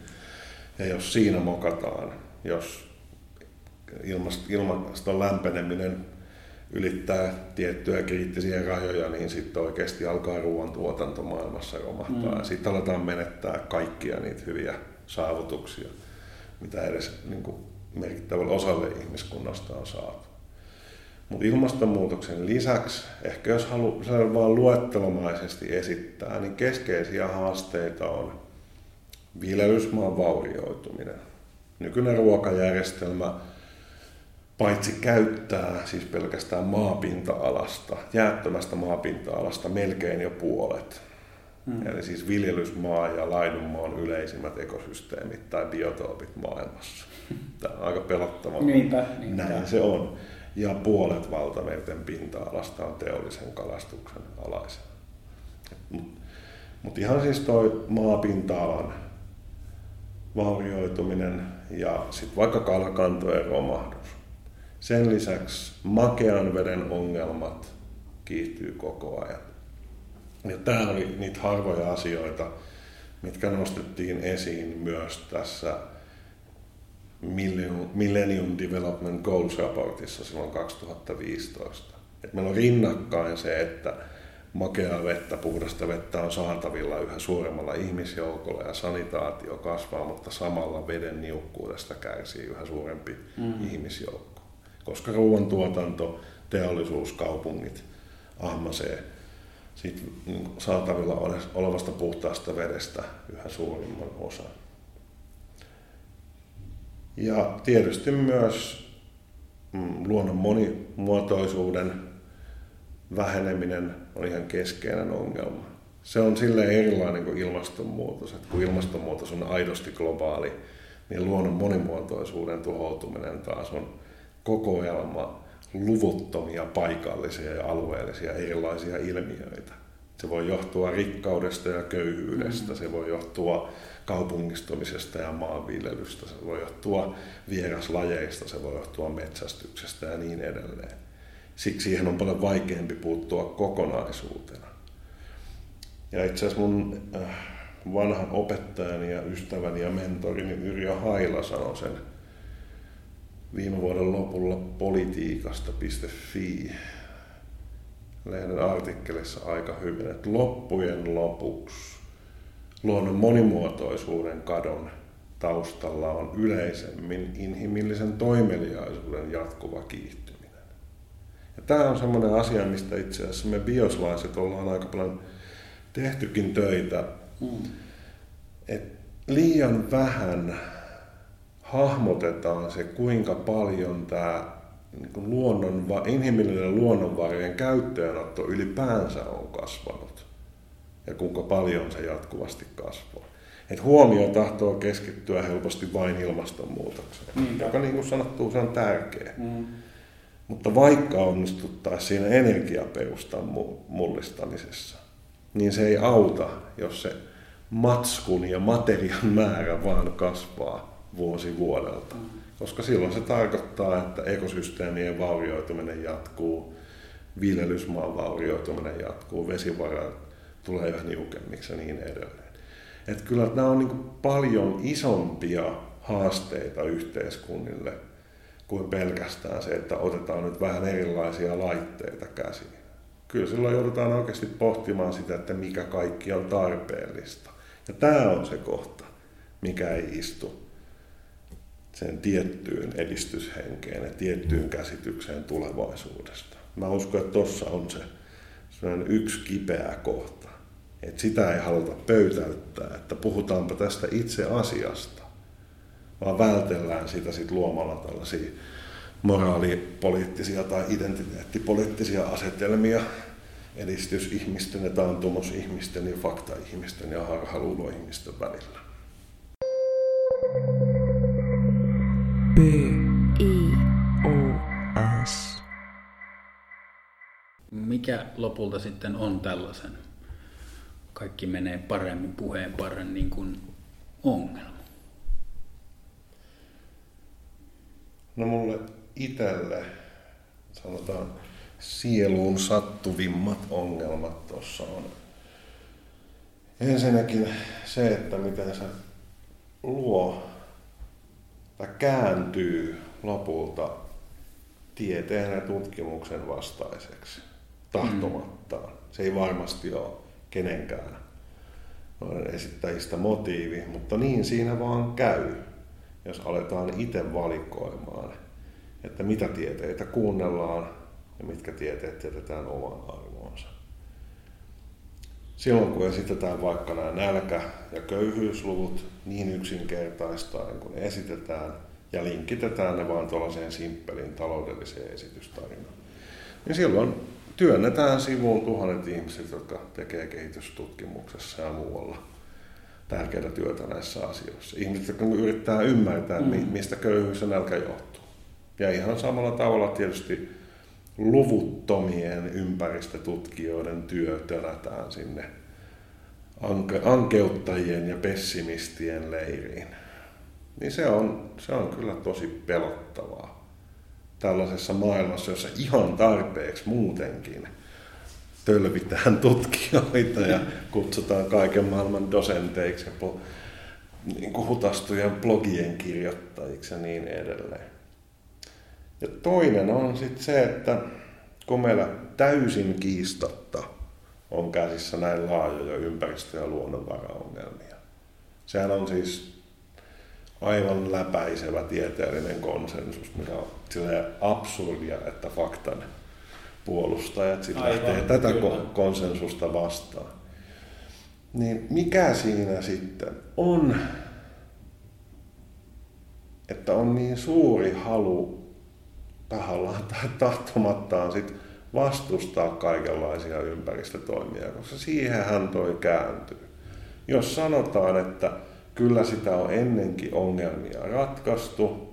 Ja jos siinä mokataan, jos ilmaston lämpeneminen ylittää tiettyjä kriittisiä rajoja, niin sitten oikeasti alkaa ruoantuotanto maailmassa romahtaa. Mm. Sitten aletaan menettää kaikkia niitä hyviä saavutuksia, mitä edes niin kuin merkittävällä osalle ihmiskunnasta on saatu. Mutta ilmastonmuutoksen lisäksi, ehkä jos haluaa vain luettelomaisesti esittää, niin keskeisiä haasteita on viljelysmaan vaurioituminen. Nykyinen ruokajärjestelmä paitsi käyttää siis pelkästään maapinta-alasta, jäättömästä maapinta-alasta melkein jo puolet. Hmm. Eli siis viljelysmaa ja laidunmaa on yleisimmät ekosysteemit tai biotoopit maailmassa. Tämä on aika pelottava. Niinpä, niinpä. Näin se on. Ja puolet valtamerten pinta-alasta on teollisen kalastuksen alaisen. Mutta mut ihan siis toi maapinta-alan vaurioituminen ja sitten vaikka kalakantojen romahdus. Sen lisäksi makean veden ongelmat kiihtyy koko ajan. Ja tämä oli niitä harvoja asioita, mitkä nostettiin esiin myös tässä Millennium Development Goals raportissa silloin 2015. Et meillä on rinnakkain se, että makeaa vettä, puhdasta vettä on saatavilla yhä suuremmalla ihmisjoukolla ja sanitaatio kasvaa, mutta samalla veden niukkuudesta kärsii yhä suurempi mm. ihmisjoukko. Koska ruoantuotanto, teollisuus, kaupungit ahmasee siitä niin saatavilla olevasta puhtaasta vedestä yhä suurimman osan. Ja tietysti myös mm, luonnon monimuotoisuuden väheneminen on ihan keskeinen ongelma. Se on silleen erilainen kuin ilmastonmuutos, että kun ilmastonmuutos on aidosti globaali, niin luonnon monimuotoisuuden tuhoutuminen taas on kokoelma luvuttomia paikallisia ja alueellisia erilaisia ilmiöitä. Se voi johtua rikkaudesta ja köyhyydestä, se voi johtua kaupungistumisesta ja maanviljelystä, se voi johtua vieraslajeista, se voi johtua metsästyksestä ja niin edelleen. Siksi siihen on paljon vaikeampi puuttua kokonaisuutena. Ja itse asiassa mun äh, vanha opettajani ja ystäväni ja mentorini Yrjö Haila sanoi sen viime vuoden lopulla politiikasta.fi lehden artikkelissa aika hyvin, että loppujen lopuksi luonnon monimuotoisuuden kadon taustalla on yleisemmin inhimillisen toimeliaisuuden jatkuva kiihtyminen. Ja tämä on semmoinen asia, mistä itse asiassa me bioslaiset ollaan aika paljon tehtykin töitä. Mm. Et liian vähän hahmotetaan se, kuinka paljon tämä niin luonnon, inhimillinen luonnonvarojen käyttöönotto ylipäänsä on kasvanut ja kuinka paljon se jatkuvasti kasvaa. Et huomio tahtoo keskittyä helposti vain ilmastonmuutokseen, mm. joka niin kuin sanottu, se on tärkeä. Mm. Mutta vaikka onnistuttaisiin siinä energiaperustan mullistamisessa, niin se ei auta, jos se matskun ja materian määrä vaan kasvaa vuosi vuodelta. Koska silloin se tarkoittaa, että ekosysteemien vaurioituminen jatkuu, viljelysmaan vaurioituminen jatkuu, vesivarat tulee yhä niukemmiksi ja niin edelleen. Että kyllä nämä on niin paljon isompia haasteita yhteiskunnille kuin pelkästään se, että otetaan nyt vähän erilaisia laitteita käsiin. Kyllä silloin joudutaan oikeasti pohtimaan sitä, että mikä kaikki on tarpeellista. Ja tämä on se kohta, mikä ei istu sen tiettyyn edistyshenkeen ja tiettyyn käsitykseen tulevaisuudesta. Mä uskon, että tuossa on se sellainen yksi kipeä kohta. Että sitä ei haluta pöytäyttää, että puhutaanpa tästä itse asiasta, vaan vältellään sitä sit luomalla tällaisia moraalipoliittisia tai identiteettipoliittisia asetelmia edistysihmisten ja taantumusihmisten ja faktaihmisten ja harhaluuloihmisten välillä. B. I. O. S. Mikä lopulta sitten on tällaisen kaikki menee paremmin puheen paremmin niin kuin ongelma? No mulle itselle sanotaan sieluun sattuvimmat ongelmat tuossa on. Ensinnäkin se, että miten se luo tai kääntyy lopulta tieteen ja tutkimuksen vastaiseksi tahtomattaan. Se ei varmasti ole kenenkään esittäjistä motiivi, mutta niin siinä vaan käy, jos aletaan itse valikoimaan, että mitä tieteitä kuunnellaan ja mitkä tieteet jätetään oman arvoonsa. Silloin kun esitetään vaikka nämä nälkä- ja köyhyysluvut niin yksinkertaistaan kun esitetään ja linkitetään ne vaan tuollaiseen simppeliin taloudelliseen esitystarinaan, niin silloin työnnetään sivuun tuhannet ihmiset, jotka tekee kehitystutkimuksessa ja muualla tärkeää työtä näissä asioissa. Ihmiset, yrittää ymmärtää, mm. mistä köyhyys ja nälkä johtuu. Ja ihan samalla tavalla tietysti luvuttomien ympäristötutkijoiden työ törätään sinne anke- ankeuttajien ja pessimistien leiriin. Niin se on, se on kyllä tosi pelottavaa tällaisessa maailmassa, jossa ihan tarpeeksi muutenkin tölvitään tutkijoita ja kutsutaan kaiken maailman dosenteiksi ja niin kuin hutastujen blogien kirjoittajiksi ja niin edelleen. Ja toinen on sitten se, että kun meillä täysin kiistatta on käsissä näin laajoja ympäristö- ja luonnonvaraongelmia. Sehän on siis aivan läpäisevä tieteellinen konsensus, mikä on absurdia, että faktan puolustajat sitten lähtee tätä kyllä. konsensusta vastaan. Niin mikä siinä sitten on, että on niin suuri halu tahallaan tai tahtomattaan sit vastustaa kaikenlaisia ympäristötoimia, koska siihenhän toi kääntyy. Jos sanotaan, että kyllä sitä on ennenkin ongelmia ratkaistu,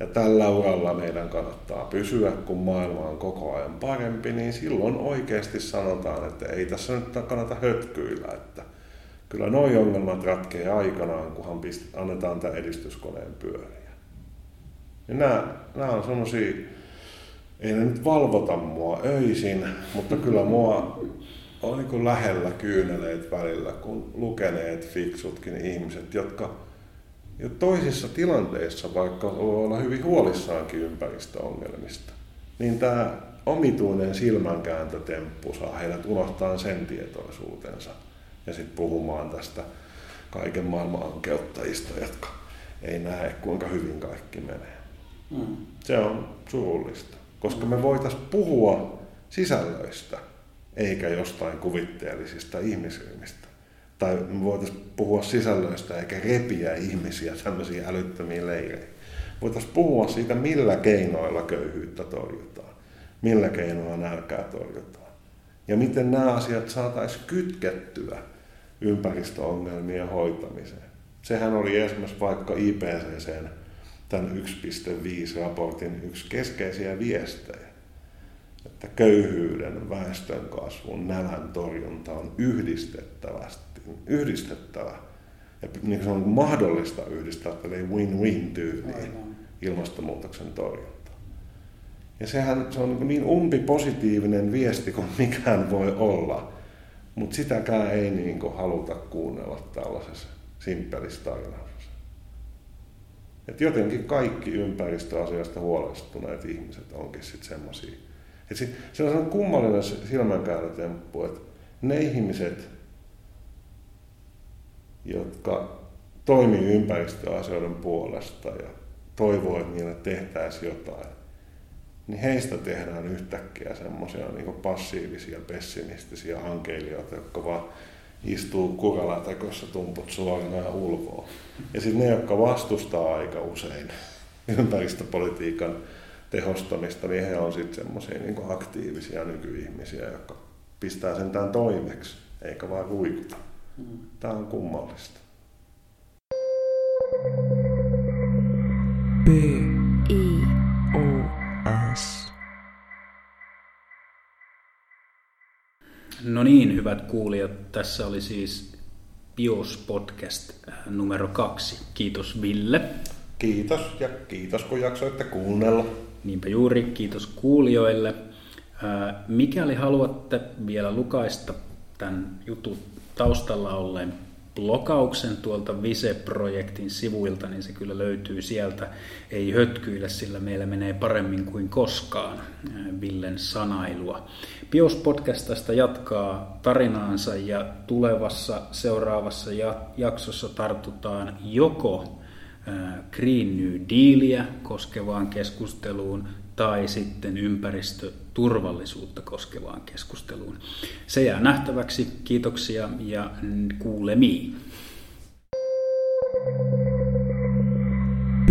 ja tällä uralla meidän kannattaa pysyä, kun maailma on koko ajan parempi, niin silloin oikeasti sanotaan, että ei tässä nyt kannata hötkyillä, että kyllä nuo ongelmat ratkeaa aikanaan, kunhan pist- annetaan tämä edistyskoneen pyöriä. Ja nämä, nämä on semmoisia, ei ne nyt valvota mua öisin, mutta kyllä mua on niin lähellä kyyneleet välillä, kun lukeneet fiksutkin ihmiset, jotka jo toisissa tilanteissa, vaikka voi olla hyvin huolissaankin ympäristöongelmista, niin tämä omituinen silmänkääntötemppu saa heidät unohtaa sen tietoisuutensa ja sitten puhumaan tästä kaiken maailman ankeuttajista, jotka ei näe kuinka hyvin kaikki menee. Mm. Se on surullista, koska me voitaisiin puhua sisällöistä, eikä jostain kuvitteellisista ihmisryhmistä. Tai me voitaisiin puhua sisällöistä eikä repiä ihmisiä tämmöisiä älyttömiä leirejä. Voitaisiin puhua siitä, millä keinoilla köyhyyttä torjutaan, millä keinoilla nälkää torjutaan. Ja miten nämä asiat saataisiin kytkettyä ympäristöongelmien hoitamiseen. Sehän oli esimerkiksi vaikka IPCCn tämän 1.5 raportin yksi keskeisiä viestejä, että köyhyyden, väestön kasvun, nälän torjunta on yhdistettävästi, yhdistettävä ja niin se on mahdollista yhdistää tälle win-win tyyliin ilmastonmuutoksen torjunta. Ja sehän se on niin umpipositiivinen viesti kuin mikään voi olla, mutta sitäkään ei niin haluta kuunnella tällaisessa simppelissä tarinassa. Et jotenkin kaikki ympäristöasioista huolestuneet ihmiset onkin sitten semmoisia. Se on kummallinen silmänkäännötemppu, että ne ihmiset, jotka toimii ympäristöasioiden puolesta ja toivoo, että niille tehtäisiin jotain, niin heistä tehdään yhtäkkiä semmoisia niin passiivisia, pessimistisiä hankeilijoita, jotka vaan istuu kuralatekossa tumput suorana ja ulvoa. Ja sitten ne, jotka vastustaa aika usein ympäristöpolitiikan tehostamista, niin he on sitten semmoisia niin aktiivisia nykyihmisiä, jotka pistää sen tämän toimeksi, eikä vaan ruikuta. Mm. Tämä on kummallista. B. I. O. S. No niin, hyvät kuulijat, tässä oli siis Bios Podcast äh, numero kaksi. Kiitos Ville. Kiitos ja kiitos kun jaksoitte kuunnella. Niinpä juuri, kiitos kuulijoille. Äh, mikäli haluatte vielä lukaista tämän jutun taustalla olleen blokauksen tuolta Vise-projektin sivuilta, niin se kyllä löytyy sieltä. Ei hötkyillä, sillä meillä menee paremmin kuin koskaan Villen sanailua. Bios-podcastasta jatkaa tarinaansa ja tulevassa seuraavassa jaksossa tartutaan joko Green New Dealia koskevaan keskusteluun tai sitten ympäristöturvallisuutta koskevaan keskusteluun. Se jää nähtäväksi. Kiitoksia ja kuulemiin. B.